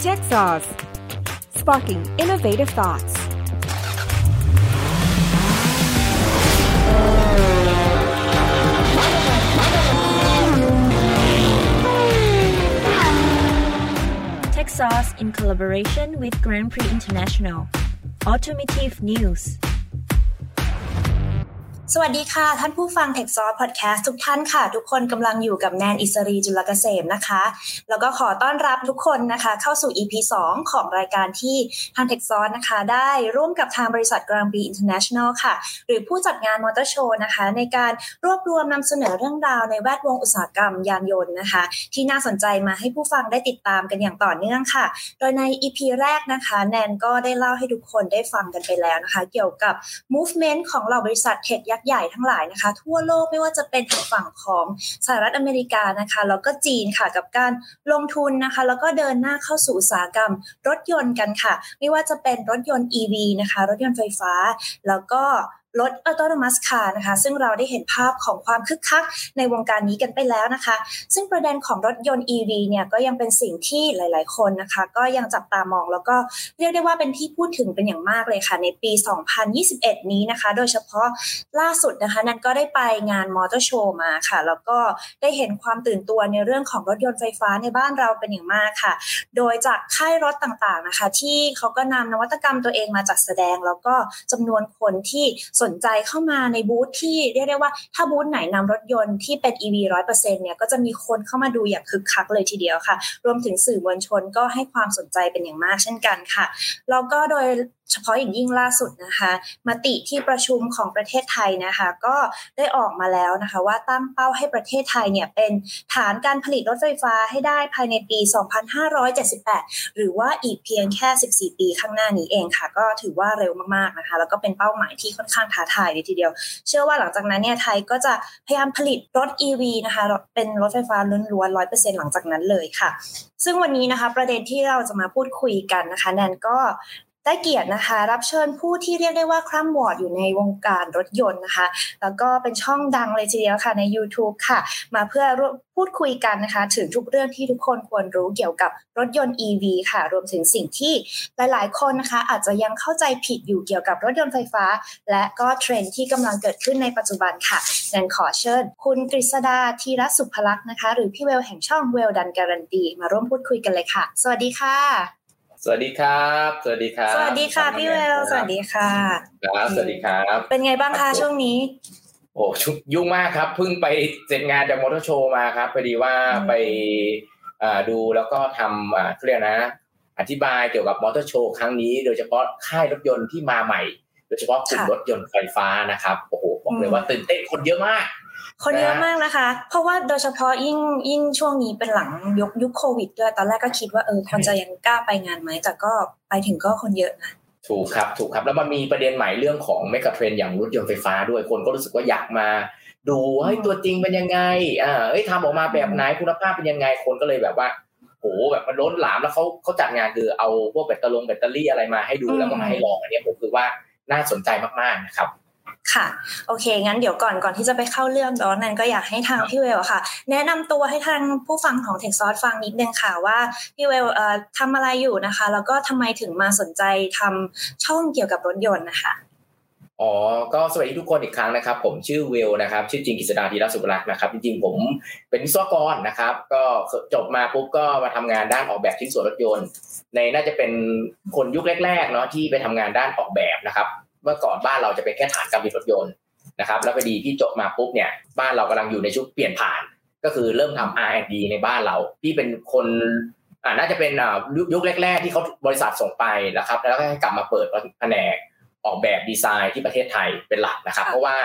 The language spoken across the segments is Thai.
Sauce Sparking Innovative Thoughts Tech Sauce in collaboration with Grand Prix International. Automotive News. สวัสดีค่ะ ท่านผู้ฟัง Tech s o u r c e Podcast ทุกท่านค่ะ ทุกคนกำลังอยู่กับแนนอิสรีจุลกเกษมนะคะ แล้วก็ขอต้อนรับทุกคนนะคะ เข้าสู่ EP 2 ของรายการที่ทาง Tech s o u r c e นะคะ ได้ร่วมกับทางบริษัท Grand Prix International ค่ะ หรือผู้จัดงานมอเตอร์โชว์นะคะ ในการรวบรวมนำเสนอเรื่องราวในแวดวงอุตสาหกรรมยานยนต์นะคะ ที่น่าสนใจมาให้ผู้ฟังได้ติดตามกันอย่างต่อเนื่องค่ะ โดยใน EP แรกนะคะ แนนก็ได้เล่าให้ทุกคนได้ฟังกันไปแล้วนะคะ เกี่ยวกับ movement ของเหล่าบริษัทเทคยกษ์ใหญ่ทั้งหลายนะคะ ทั่วโลกไม่ว่าจะเป็นทางฝั่งของสหรัฐอเมริกานะคะแล้วก็จีนค่ะกับการลงทุนนะคะ แล้วก็เดินหน้าเข้าสู่อุตสาหกรรมรถยนต์กันค่ะ ไม่ว่าจะเป็นรถยนต์ EV นะคะ รถยนต์ไฟฟ้า แล้วก็ รถอัตโนมัติคาร์นะคะ ซึ่งเราได้เห็นภาพของความคึกคักในวงการนี้กันไปแล้วนะคะ ซึ่งประเด็นของรถยนต์ EV เนี่ยก็ยังเป็นสิ่งที่หลาย ๆ คนนะคะ ก็ยังจับตามองแล้วก็เรียกได้ว่าเป็นที่พูดถึงเป็นอย่างมากเลยค่ะ ในปี 2021 นี้นะคะ โดยเฉพาะล่าสุดนะคะนันก็ได้ไปงานมอเตอร์โชว์มาค่ะ แล้วก็ได้เห็นความตื่นตัวในเรื่องของรถยนต์ไฟฟ้าในบ้านเราเป็นอย่างมากค่ะ โดยจากค่ายรถต่าง ๆ นะคะ ที่เขาก็นำนวัตกรรมตัวเองมาจัดแสดง แล้วก็จำนวนคนที่สนนใจเข้ามาในบูธที่เรียกได้ว่าถ้าบูธไหนนำรถยนต์ที่เป็น EV ร้อยเปอร์เซ็นเนี่ยก็จะมีคนเข้ามาดูอย่างคึกคักเลยทีเดียวค่ะ รวมถึงสื่อมวลชนก็ให้ความสนใจเป็นอย่างมากเช่นกันค่ะแล้วก็โดยเฉพาะอย่างยิ่งล่าสุดนะคะมติที่ประชุมของประเทศไทยนะคะ ก็ได้ออกมาแล้วนะคะ ว่าตั้งเป้าให้ประเทศไทยเนี่ยเป็นฐานการผลิตรถไฟฟ้าให้ได้ภายในปี 2578 หรือว่าอีกเพียงแค่ 14 ปีข้างหน้านี้เองค่ะ ก็ถือว่าเร็วมากๆนะคะ แล้วก็เป็นเป้าหมายที่ค่อนข้างท้าทายเลยทีเดียว เชื่อว่าหลังจากนั้นเนี่ยไทยก็จะพยายามผลิตรถ EV นะคะเป็นรถไฟฟ้าล้วนๆ100%หลังจากนั้นเลยค่ะ ซึ่งวันนี้นะคะ ประเด็นที่เราจะมาพูดคุยกันนะคะแนนก็ ได้เกียรตินะคะ รับเชิญผู้ที่เรียกได้ว่าคร่ำวอร์ดอยู่ในวงการรถยนต์นะคะ แล้วก็เป็นช่องดังเลยทีเดียวค่ะใน YouTube ค่ะ มาเพื่อพูดคุยกันนะคะ ถึงทุกเรื่องที่ทุกคนควรรู้เกี่ยวกับรถยนต์ EV ค่ะ รวมถึงสิ่งที่หลาย ๆ คนนะคะ อาจจะยังเข้าใจผิดอยู่เกี่ยวกับรถยนต์ไฟฟ้า และก็เทรนด์ที่กำลังเกิดขึ้นในปัจจุบันค่ะแนนขอเชิญ คุณกฤษดาธีรสุภลักษณ์นะคะ หรือพี่เวลแห่งช่องเวลดันการันตีมาร่วมพูดคุยกันเลยค่ะ สวัสดีค่ะ สวัสดีครับ สวัสดีครับ สวัสดีค่ะพี่เวล สวัสดีค่ะ ครับ สวัสดีครับ เป็นไงบ้างคะช่วงนี้ โอ้ชุยุ่งมากครับ เพิ่งไปเสร็จงานจากมอเตอร์โชว์มาครับพอดีว่าไปดูแล้วก็ทำเรียกนะ อธิบายเกี่ยวกับมอเตอร์โชว์ครั้งนี้ โดยเฉพาะค่ายรถยนต์ที่มาใหม่ โดยเฉพาะกลุ่มรถยนต์ไฟฟ้านะครับ โอ้โหบอกเลยว่าตื่นเต้นคนเยอะมาก คนเยอะมากนะคะ เพราะว่าโดยเฉพาะยิ่งยิ่งช่วงนี้เป็นหลังยกยุคโควิดด้วย ตอนแรกก็คิดว่าเออคนจะยังกล้าไปงานไหม แต่ก็ไปถึงก็คนเยอะนะถูกครับถูกครับ แล้วมันมีประเด็นใหม่เรื่องของเมกะเทรนอย่างรถยนต์ไฟฟ้าด้วยคนก็รู้สึกว่าอยากมาดูเฮ้ยตัวจริงเป็นยังไงอ่าเอ้ยทำออกมาแบบไหนคุณภาพเป็นยังไงคนก็เลยแบบว่าโหแบบมันล้นหลามแล้วเขาเขาจัดงานคือเอาพวกแบตเตอรี่แบตเตอรี่อะไรมาให้ดูแล้วก็มาให้ลองอันนี้ผมคือว่าน่าสนใจมากๆนะครับ ค่ะ โอเค งั้นเดี๋ยวก่อนก่อนที่จะไปเข้าเรื่องตอนนั้นก็อยากให้ทางพี่เวลค่ะ แนะนำตัวให้ทางผู้ฟังของเทคซอสฟังนิดนึงค่ะว่าพี่เวลเอ่อทำอะไรอยู่นะคะ แล้วก็ทำไมถึงมาสนใจทำช่องเกี่ยวกับรถยนต์นะคะอ๋อ ก็สวัสดีทุกคนอีกครั้งนะครับ ผมชื่อเวลนะครับ ชื่อจริงกิษดาธีรสุภลักษณ์นะครับ จริงๆ ผมเป็นวิศวกรนะครับ ก็จบมาปุ๊บก็มาทำงานด้านออกแบบชิ้นส่วนรถยนต์ ในน่าจะเป็นคนยุคแรกๆเนาะที่ไปทำงานด้านออกแบบนะครับ เมื่อก่อนบ้านเราจะเป็นแค่ฐานการผลิตรถยนต์นะครับ แล้วพอดีที่จบมาปุ๊บเนี่ยบ้านเรากำลังอยู่ในชุดเปลี่ยนผ่าน ก็คือเริ่มทำ R&D ในบ้านเราที่เป็นคนอ่าน่าจะเป็นอ่ายุคแรก ๆ ที่เขาบริษัทส่งไปนะครับ แล้วก็ให้กลับมาเปิดแผนกออกแบบดีไซน์ที่ประเทศไทยเป็นหลักนะครับ เพราะว่า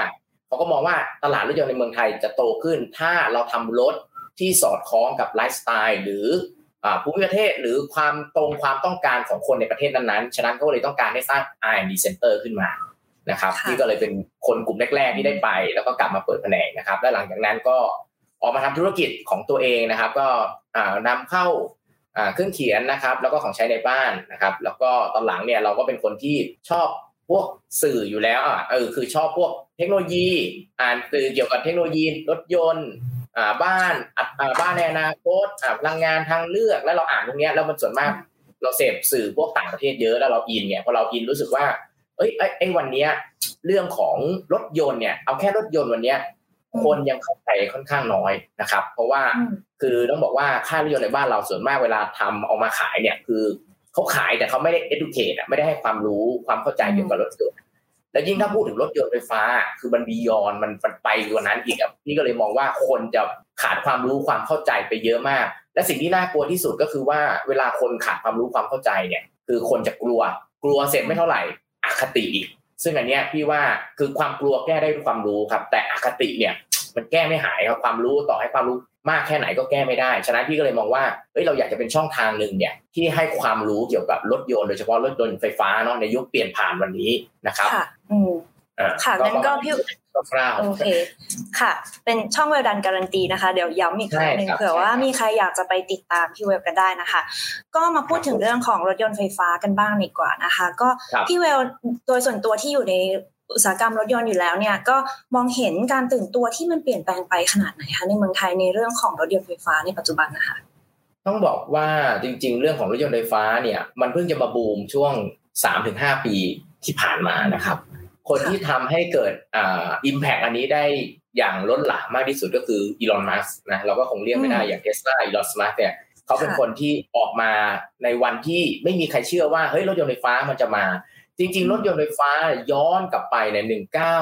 เขาก็มองว่าตลาดรถยนต์ในเมืองไทยจะโตขึ้น ถ้าเราทำรถที่สอดคล้องกับไลฟ์สไตล์หรือ ภูมิประเทศหรือความตรงความต้องการของคนในประเทศนั้นๆ ฉะนั้นก็เลยต้องการให้สร้าง R&D Center ขึ้นมานะครับที่ก็เลยเป็นคนกลุ่มแรกๆที่ได้ไป แล้วก็กลับมาเปิดแผนกนะครับ และหลังจากนั้นก็ออกมาทำธุรกิจของตัวเองนะครับ ก็นำเข้าเครื่องเขียนนะครับ แล้วก็ของใช้ในบ้านนะครับ แล้วก็ตอนหลังเนี่ยเราก็เป็นคนที่ชอบพวกสื่ออยู่แล้วอะเออคือชอบพวกเทคโนโลยี อ่านสื่อเกี่ยวกับเทคโนโลยีรถยนต์อ่า บ้านอ่าบ้านในอนาคตอ่าพลังงานทางเลือกแล้วเราอ่านพวกนี้แล้วมันส่วนมากเราเสพสื่อพวกต่างประเทศเยอะแล้วเราอินเนี่ยพอเราอินรู้สึกว่า เอ้ยไอ้วันเนี้ยเรื่องของรถยนต์เนี่ย เอาแค่รถยนต์วันเนี้ยคนยังเข้าใจค่อนข้างน้อยนะครับ เพราะว่าคือต้องบอกว่าค่ารถยนต์ในบ้านเราส่วนมากเวลาทำเอามาขายเนี่ยคือเขาขายแต่เขาไม่ได้ educate ไม่ได้ให้ความรู้ความเข้าใจเกี่ยวกับรถยนต์ แล้วยิ่งถ้าพูดถึงรถยนต์ไฟฟ้า คือมันบียอนมันไปกว่านั้นอีกอะพี่ก็เลยมองว่าคนจะขาดความรู้ความเข้าใจไปเยอะมาก และสิ่งที่น่ากลัวที่สุดก็คือว่าเวลาคนขาดความรู้ความเข้าใจเนี่ย คือคนจะกลัว กลัวเสร็จไม่เท่าไหร่อคติอีก ซึ่งอันเนี้ยพี่ว่าคือความกลัวแก้ได้ด้วยความรู้ครับ แต่อคติเนี่ยมันแก้ไม่หายครับความรู้ต่อให้ความรู้ มากแค่ไหนก็แก้ไม่ได้ ฉะนั้นพี่ก็เลยมองว่า เฮ้ย เราอยากจะเป็นช่องทางหนึ่งเนี่ยที่ให้ความรู้เกี่ยวกับรถยนต์โดยเฉพาะรถยนต์ไฟฟ้าเนาะในยุคเปลี่ยนผ่านวันนี้นะครับ ค่ะอืมค่ะงั้นก็พี่คร่าวโอเคค่ะ เป็นช่องเวลดันการันตีนะคะ เดี๋ยวย้ำอีกครั้งหนึ่งเผื่อว่ามีใครอยากจะไปติดตามพี่เวลกันได้นะคะ ก็มาพูดถึงเรื่องของรถยนต์ไฟฟ้ากันบ้างดีกว่านะคะ ก็พี่เวลโดยส่วนตัวที่อยู่ใน อุตสาหกรรมรถยนต์อยู่แล้วเนี่ยก็มองเห็นการตื่นตัวที่มันเปลี่ยนแปลงไปขนาดไหนคะในเมืองไทยในเรื่องของรถยนต์ไฟฟ้าในปัจจุบันนะคะต้องบอกว่าจริง ๆ เรื่องของรถยนต์ไฟฟ้าเนี่ยมันเพิ่งจะมาบูมช่วงสามถึงห้าปีที่ผ่านมานะครับ คนที่ทำให้เกิดอ่าอิมแพกอันนี้ได้อย่างล้นหลามมากที่สุดก็คืออีลอนมัสนะเราก็คงเรียกไม่ได้อย่างเทสลาอีลอนมัสเนี่ยเขาเป็นคนที่ออกมาในวันที่ไม่มีใครเชื่อว่าเฮ้ยรถยนต์ไฟฟ้ามันจะมา จริง ๆ รถยนต์ไฟฟ้าย้อนกลับไปในหนึ่งเก้า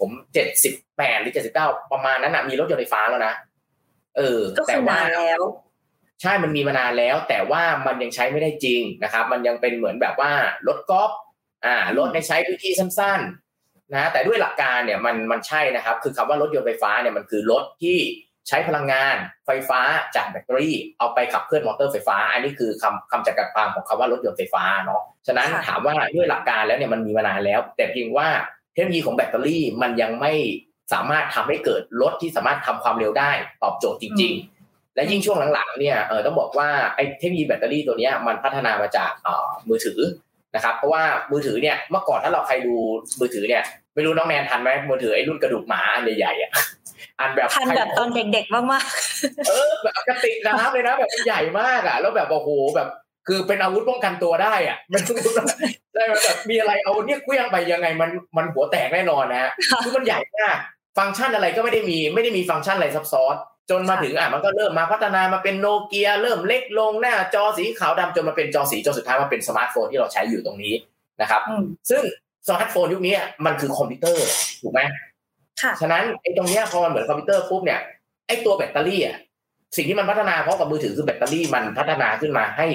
ผมเจ็ดสิบแปดหรือเจ็ดสิบเก้าประมาณนั้นนะมีรถยนต์ไฟฟ้าแล้วนะเออ แต่ว่าแล้วใช่มันมีมานานแล้ว แต่ว่ามันยังใช้ไม่ได้จริงนะครับ มันยังเป็นเหมือนแบบว่ารถกอล์ฟอ่ารถในใช้พื้นที่สั้น ๆ นะ แต่ด้วยหลักการเนี่ยมันมันใช่นะครับ คือคำว่ารถยนต์ไฟฟ้าเนี่ยมันคือรถที่ ใช้พลังงานไฟฟ้าจากแบตเตอรี่เอาไปขับเคลื่อนมอเตอร์ไฟฟ้า อันนี้คือคำคำจำกัดความของคำว่ารถยนต์ไฟฟ้าเนาะฉะนั้นถามว่าด้วยหลักการแล้วเนี่ยมันมีมานานแล้ว แต่เพียงว่าเทคโนโลยีของแบตเตอรี่มันยังไม่สามารถทำให้เกิดรถที่สามารถทำความเร็วได้ตอบโจทย์จริง ๆ และยิ่งช่วงหลังๆเนี่ยเออต้องบอกว่าไอ้เทคโนโลยีแบตเตอรี่ตัวนี้มันพัฒนามาจากมือถือนะครับเพราะว่ามือถือเนี่ยเมื่อก่อนถ้าเราใครดูมือถือเนี่ย ไม่รู้น้องแนนทันไหมมือถือไอ้รุ่นกระดูกหมาอันใหญ่ๆอะอันแบบทันแบบตอนเด็กๆมากๆเออแบบกระติกน้ำเลยนะแบบใหญ่มากอะ แล้วแบบโอ้โหแบบคือเป็นอาวุธป้องกันตัวได้อะมันได้แบบมีอะไรเอาเนี่ยเคลื่องไปยังไงมันมันหัวแตกแน่นอนนะฮะคือมันใหญ่มากฟังก์ชันอะไรก็ไม่ได้มีไม่ได้มีฟังก์ชันอะไรซับซ้อนจนมาถึงอะมันก็เริ่มมาพัฒนามาเป็นโนเกียเริ่มเล็กลงหน้าจอสีขาวดำจนมาเป็นจอสีจนสุดท้ายมาเป็นสมาร์ทโฟนที่เราใช้อยู่ตรงนี้นะครับ ซึ่ง สมาร์ทโฟนยุคนี้มันคือคอมพิวเตอร์ถูกไหมฉะนั้นไอ้ตรงเนี้ยพอมันเหมือนคอมพิวเตอร์ปุ๊บเนี่ยไอ้ตัวแบตเตอรี่อะสิ่งที่มันพัฒนาพร้อมกับมือถือคือแบตเตอรี่มันพัฒนาขึ้นมาให้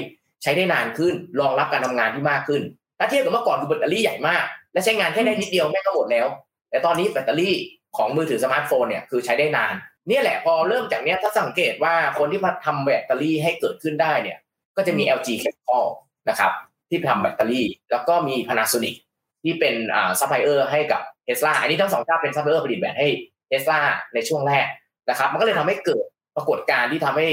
ใช้ได้นานขึ้น รองรับการทำงานที่มากขึ้นถ้าเทียบกับเมื่อก่อนคือแบตเตอรี่ใหญ่มาก และใช้งานแค่ได้นิดเดียวแม่งก็หมดแล้ว แต่ตอนนี้แบตเตอรี่ของมือถือสมาร์ทโฟนเนี่ยคือใช้ได้นานนี่แหละพอเริ่มจากเนี้ยถ้าสังเกตว่าคนที่มาทำแบตเตอรี่ให้เกิดขึ้นได้เนี่ย ก็จะมี LG Chemical นะครับ ที่ทำแบตเตอรี่ แล้วก็มี Panasonic ที่เป็นอ่าซัพพลายเออร์ให้กับเทสลาอันนี้ทั้งสองเจ้าเป็นซัพพลายเออร์ผลิตแบตให้เทสลาในช่วงแรกนะครับ มันก็เลยทำให้เกิดปรากฏการณ์ที่ทำให้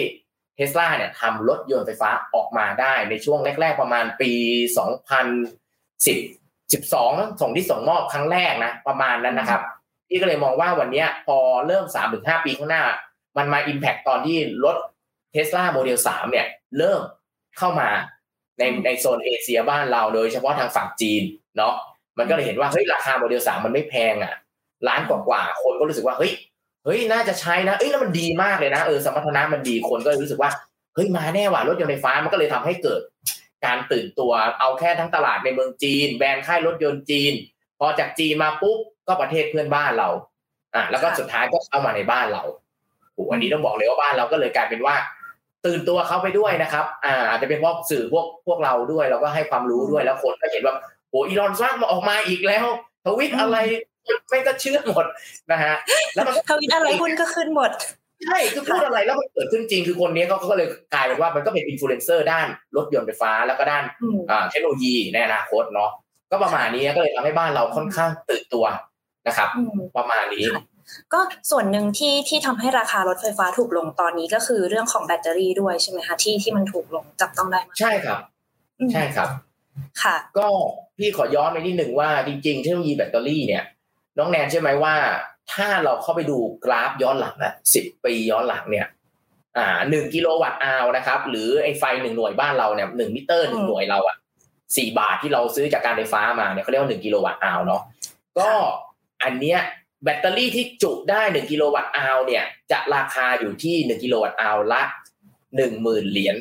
เทสลาเนี่ยทำรถยนต์ไฟฟ้าออกมาได้ในช่วงแรก ๆ ประมาณปี 2010 12 ส่งที่ส่งมอบครั้งแรกนะ ประมาณนั้นนะครับพี่ก็เลยมองว่าวันนี้พอเริ่ม 3-5 ปีข้างหน้า มันมา impact ตอนที่รถเทสลาโมเดล3เนี่ย เริ่มเข้ามาในในโซนเอเชียบ้านเราโดยเฉพาะทางฝั่งจีนเนาะ มันก็เลยเห็นว่าเฮ้ยราคาโมเดลสามมันไม่แพงอะล้านกว่าๆคนก็รู้สึกว่าเฮ้ยเฮ้ยน่าจะใช้นะเอ้ยแล้วมันดีมากเลยนะเออสมรรถนะมันดีคนก็รู้สึกว่าเฮ้ยมาแน่ว่ะรถยนต์ไฟฟ้ามันก็เลยทำให้เกิด การตื่นตัวเอาแค่ทั้งตลาดในเมืองจีน แบรนด์ค่ายรถยนต์จีน พอจากจีนมาปุ๊บก็ประเทศเพื่อนบ้านเรา อะแล้วก็สุดท้ายก็เข้ามาในบ้านเราโอ้อันนี้ต้องบอกเลยว่าบ้านเราก็เลยกลายเป็นว่า ตื่นตัวเข้าไปด้วยนะครับ อ่าอาจจะเป็นเพราะสื่อพวกพวกเราด้วย เราก็ให้ความรู้ด้วยแล้วคนก็เห็นว่า โอ้อีลอนซักมาออกมาอีกแล้วทวิตอะไรไม่ก็เชื่อหมดนะฮะแล้วมันทวิตอะไรคุณก็ขึ้นหมดใช่คือพูดอะไรแล้วมันเกิดขึ้นจริงคือคนนี้เขาก็เลยกลายเป็นว่ามันก็เป็นอินฟลูเอนเซอร์ด้านรถยนต์ไฟฟ้าแล้วก็ด้านอ่าเทคโนโลยีในอนาคตเนาะก็ประมาณนี้ก็เลยทำให้บ้านเราค่อนข้างตื่นตัวนะครับ ประมาณนี้ก็ส่วนหนึ่งที่ที่ทำให้ราคารถไฟฟ้าถูกลงตอนนี้ก็คือเรื่องของแบตเตอรี่ด้วยใช่ไหมคะที่ที่มันถูกลงจับต้องได้ใช่ครับ ใช่ครับ ค่ะ ก็ พี่ขอย้อนไปนิดหนึ่งว่าจริงๆเทคโนโลยีแบตเตอรี่เนี่ย น้องแนนใช่ไหมว่า ถ้าเราเข้าไปดูกราฟย้อนหลังนะสิบปีย้อนหลังเนี่ยอ่าหนึ่ง kilowatt hour นะครับ หรือไอ้ไฟหนึ่งหน่วยบ้านเราเนี่ยหนึ่งมิเตอร์หนึ่งหน่วยเราอะสี่บาทที่เราซื้อจากการไฟฟ้ามาเนี่ยเขาเรียกว่าหนึ่ง kilowatt hour เนาะก็อันเนี้ยแบตเตอรี่ที่จุได้หนึ่ง kilowatt hour เนี่ย จะราคาอยู่ที่หนึ่ง kilowatt hour ละหนึ่งหมื่นเหรียญ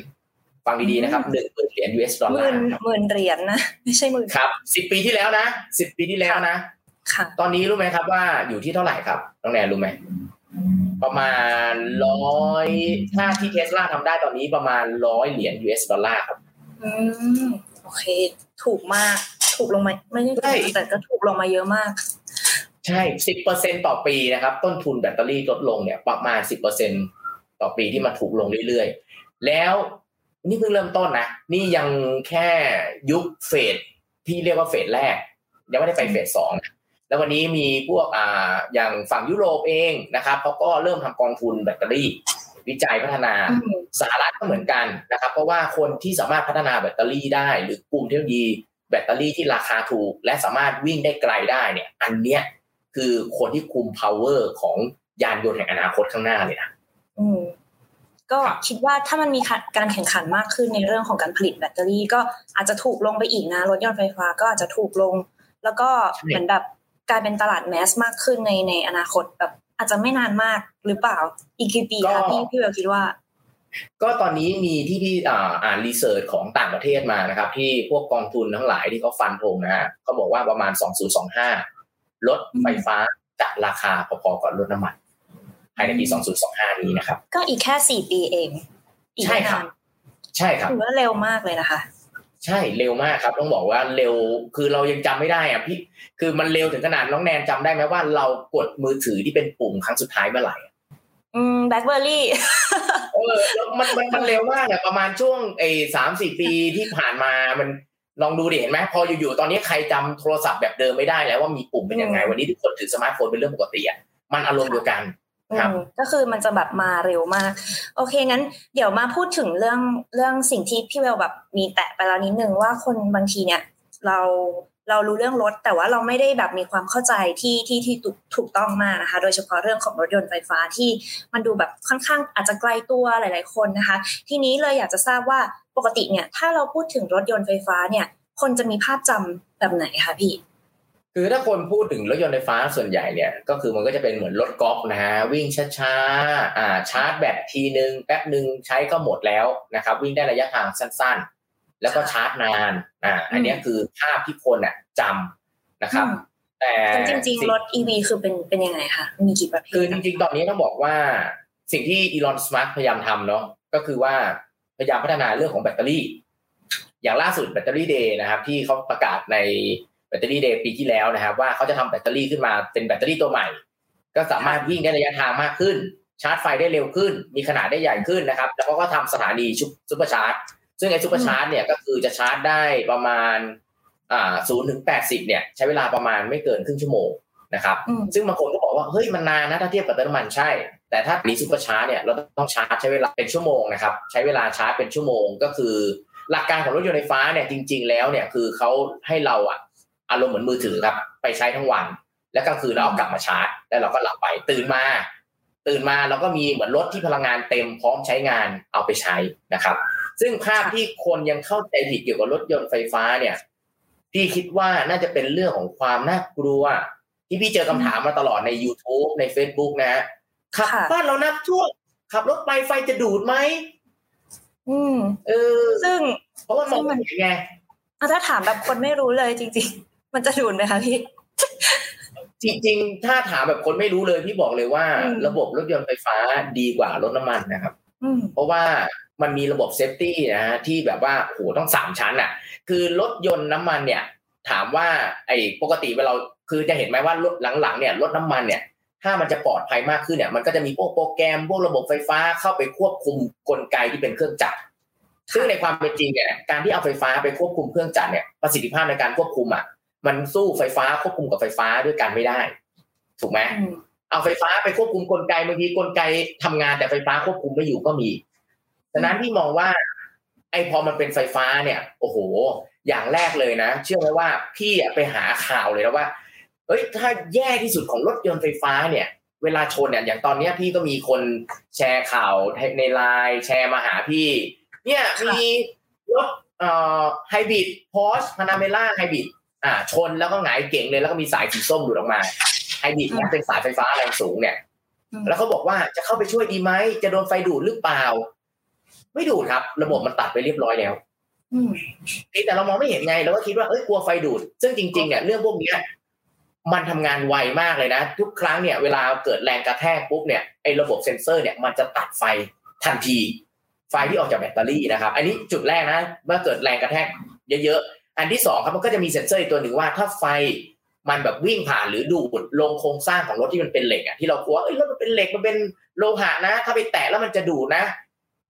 ฟังดีๆนะครับหนึ่งหมื่นเหรียญ US dollarหมื่นเหรียญนะไม่ใช่หมื่นครับสิบปีที่แล้วนะสิบปีที่แล้วนะค่ะ ตอนนี้รู้ไหมครับว่าอยู่ที่เท่าไหร่ครับน้องแนนรู้ไหมประมาณร้อยถ้าที่เทสลาทำได้ตอนนี้ประมาณร้อยเหรียญ US ดอลลาร์ครับอืมโอเค ถูกมาก ถูกลงมาไม่ได้ใช่ถูกแต่ก็ถูกลงมาเยอะมาก ใช่สิบเปอร์เซ็นต่อปีนะครับ ต้นทุนแบตเตอรี่ลดลงเนี่ย ประมาณสิบเปอร์เซ็นต่อปีที่มันถูกลงเรื่อยๆ แล้ว นี่เพิ่งเริ่มต้นนะนี่ยังแค่ยุคเฟสที่เรียกว่าเฟสแรก ยังไม่ได้ไปเฟสสองนะแล้ววันนี้มีพวกอ่าอย่างฝั่งยุโรปเองนะครับเขาก็เริ่มทำกองทุนแบตเตอรี่วิจัยพัฒนาอืมสหรัฐก็เหมือนกันนะครับ เพราะว่าคนที่สามารถพัฒนาแบตเตอรี่ได้ หรือกลุ่มเทคโนโลยีแบตเตอรี่ที่ราคาถูก และสามารถวิ่งได้ไกลได้เนี่ยอันเนี้ยคือคนที่คุม power ของยานยนต์แห่งอนาคตข้างหน้าเลยนะอืม ก็ครับคิดว่าถ้ามันมีการแข่งขันมากขึ้นในเรื่องของการผลิตแบตเตอรี่ ก็อาจจะถูกลงไปอีกนะรถยนต์ไฟฟ้าก็อาจจะถูกลง แล้วก็เหมือนแบบกลายเป็นตลาด mass มากขึ้นในในอนาคตแบบอาจจะไม่นานมากหรือเปล่าอีกกี่ปีคะพี่พี่เบลคิดว่า ก็ตอนนี้มีที่พี่อ่าอ่าน research ของต่างประเทศมานะครับ ที่พวกกองทุนทั้งหลายที่เขาฟันธงนะฮะเขาบอกว่าประมาณ 2025รถไฟฟ้าจะราคาพอๆกับรถน้ำมัน ภายในปี 2025 นี้นะครับ ก็อีกแค่สี่ปีเองอีกใช่ไม่ครันาบนใช่ครับถือว่าเร็วมากเลยนะคะ ใช่เร็วมากครับ ต้องบอกว่าเร็วคือเรายังจำไม่ได้อะพี่คือมันเร็วถึงขนาดน้องแนนจำได้ไหมว่าเรากดมือถือที่เป็นปุ่มครั้งสุดท้ายเมื่อไหร่อะอืมแบล็คเบอร์รี่เออแล้วมันมันมันเร็วมากอะประมาณช่วงไอ้สามสี่ปีที่ผ่านมามันลองดูดิเห็นไหมพออยู่ๆตอนนี้ใครจำโทรศัพท์แบบเดิมไม่ได้แล้วว่ามีปุ่มเป็นยังไงอืมวันนี้ทุกคนถือสมาร์ทโฟนเป็นเรื่องปกติอะมันอารมณ์เดียวกันครับอืม ก็คือมันจะแบบมาเร็วมาก โอเคงั้น เดี๋ยวมาพูดถึงเรื่องเรื่องสิ่งที่พี่เบลแบบมีแตะไปแล้วนิดนึงว่าคนบางทีเนี่ย เราเรารู้เรื่องรถ แต่ว่าเราไม่ได้แบบมีความเข้าใจที่ที่ที่ถูกถูกต้องมากนะคะ โดยเฉพาะเรื่องของรถยนต์ไฟฟ้าที่มันดูแบบค่อนข้างอาจจะไกลตัวหลาย ๆ คนนะคะ ทีนี้เลยอยากจะทราบว่าปกติเนี่ย ถ้าเราพูดถึงรถยนต์ไฟฟ้าเนี่ย คนจะมีภาพจำแบบไหนคะพี่ คือถ้าคนพูดถึงรถยนต์ไฟฟ้าส่วนใหญ่เนี่ย ก็คือมันก็จะเป็นเหมือนรถกอล์ฟนะฮะวิ่งช้าๆอ่าชาร์จแบตทีนึงแป๊บหนึ่งใช้ก็หมดแล้วนะครับวิ่งได้ระยะทางสั้นๆ แล้วก็ชาร์จนานอ่าอันเนี้ยคือภาพที่คนอะจำนะครับอืมแต่แต่จริงสิ่ๆรถ EV คือเป็นเป็นยังไงคะมีกี่ประเภทคือจริงๆ ตอนนี้ต้องบอกว่าสิ่งที่อีลอน มัสก์พยายามทำเนาะก็คือว่าพยายามพัฒนาเรื่องของแบตเตอรี่ อย่างล่าสุด Battery Day นะครับ ที่เขาประกาศใน Battery Day ปีที่แล้วนะครับ ว่าเขาจะทำแบตเตอรี่ขึ้นมาเป็นแบตเตอรี่ตัวใหม่ ก็สามารถวิ่งได้ระยะทางมากขึ้น ชาร์จไฟได้เร็วขึ้น มีขนาดได้ใหญ่ขึ้นนะครับ แล้วเขาก็ทำสถานี supercharge ซึ่งไอ้ supercharge เนี่ยก็คือจะชาร์จได้ประมาณอ่าศูนย์ถึงแปดสิบเนี่ย ใช้เวลาประมาณไม่เกินครึ่งชั่วโมงนะครับอืมซึ่งบางคนก็บอกว่าเฮ้ยมันนานนะถ้าเทียบกับเติมน้ำมันใช่ แต่ถ้ามี supercharge เนี่ยเราต้องชาร์จใช้เวลาเป็นชั่วโมงนะครับใช้เวลาชาร์จเป็นชั่วโมงก็คือ หลักการของรถยนต์ไฟฟ้าเนี่ยจริง ๆ แล้วเนี่ยคือเขาให้เราอะ อารมณ์เหมือนมือถือครับ ไปใช้ทั้งวัน แล้วก็คือเราเอากลับมาชาร์จ แล้วเราก็หลับไปตื่นมา ตื่นมาเราก็มีเหมือนรถที่พลังงานเต็มพร้อมใช้งานเอาไปใช้นะครับ ซึ่งภาพที่คนยังเข้าใจผิดเกี่ยวกับรถยนต์ไฟฟ้าเนี่ยพี่คิดว่าน่าจะเป็นเรื่องของความน่ากลัว ที่พี่เจอคำถามมาตลอดใน YouTube ใน Facebook นะฮะขับค่ะบ้านเรานับท่วมขับรถไปไฟจะดูดไหมอืมเออ ซึ่ง เพราะว่ามองไม่เห็นไงอะถ้าถามแบบคนไม่รู้เลยจริงๆ มันจะดูดไหมคะพี่ จริงๆ ถ้าถามแบบคนไม่รู้เลยพี่บอกเลยว่าอืมระบบรถยนต์ไฟฟ้าดีกว่ารถน้ำมันนะครับอืมเพราะว่ามันมีระบบเซฟตี้นะฮะที่แบบว่าโหต้องสามชั้นอะ คือรถยนต์น้ำมันเนี่ย ถามว่าไอ้ปกติเวลาคือจะเห็นไหมว่ารถหลังๆเนี่ยรถน้ำมันเนี่ย ถ้ามันจะปลอดภัยมากขึ้นเนี่ย มันก็จะมีพวกโปรแกรมพวกระบบไฟฟ้าเข้าไปควบคุมกลไกที่เป็นเครื่องจักรซึ่งในความเป็นจริงเนี่ยการที่เอาไฟฟ้าไปควบคุมเครื่องจักรเนี่ยประสิทธิภาพในการควบคุมอะ มันสู้ไฟฟ้าควบคุมกับไฟฟ้าด้วยกันไม่ได้ ถูกไหมอืมเอาไฟฟ้าไปควบคุมกลไกบางทีกลไกทำงานแต่ไฟฟ้าควบคุมไม่อยู่ก็มีฉะนั้นพี่มองว่า ไอ้พอมันเป็นไฟฟ้าเนี่ย โอ้โห อย่างแรกเลยนะ เชื่อไหมว่าพี่อะไปหาข่าวเลยนะว่าเอ้ยถ้าแย่ที่สุดของรถยนต์ไฟฟ้าเนี่ย เวลาชนเนี่ยอย่างตอนเนี้ยพี่ก็มีคนแชร์ข่าวในไลน์แชร์มาหาพี่ เนี่ยมีรถเอ่อไฮบริดพอร์ชพานาเมล่าไฮบริด อ่า ชนแล้วก็หงายเก๋งเลยแล้วก็มีสายสีส้มหลุดออกมาไฮบริดเนี่ยเป็นสายไฟฟ้าแรงสูงเนี่ย แล้วเขาบอกว่าจะเข้าไปช่วยดีไหมจะโดนไฟดูดหรือเปล่า ไม่ดูดครับ ระบบมันตัดไปเรียบร้อยแล้วอืมแต่เรามองไม่เห็นไงเราก็คิดว่าเอ้ยกลัวไฟดูด ซึ่งจริง ๆ เนี่ยเรื่องพวกเนี้ยมันทำงานไวมากเลยนะ ทุกครั้งเนี่ย เวลาเกิดแรงกระแทกปุ๊บเนี่ยไอ้ระบบเซ็นเซอร์เนี่ยมันจะตัดไฟทันที ไฟที่ออกจากแบตเตอรี่นะครับ อันนี้จุดแรกนะเมื่อเกิดแรงกระแทกเยอะๆ อันที่สองครับมันก็จะมีเซ็นเซอร์อีกตัวหนึ่งว่าถ้าไฟมันแบบวิ่งผ่านหรือดูดลงโครงสร้างของรถที่มันเป็นเหล็กอะที่เรากลัวเอ้ยรถมันเป็นเหล็กมันเป็นโลหะนะ ถ้าไปแตะแล้วมันจะดูดนะ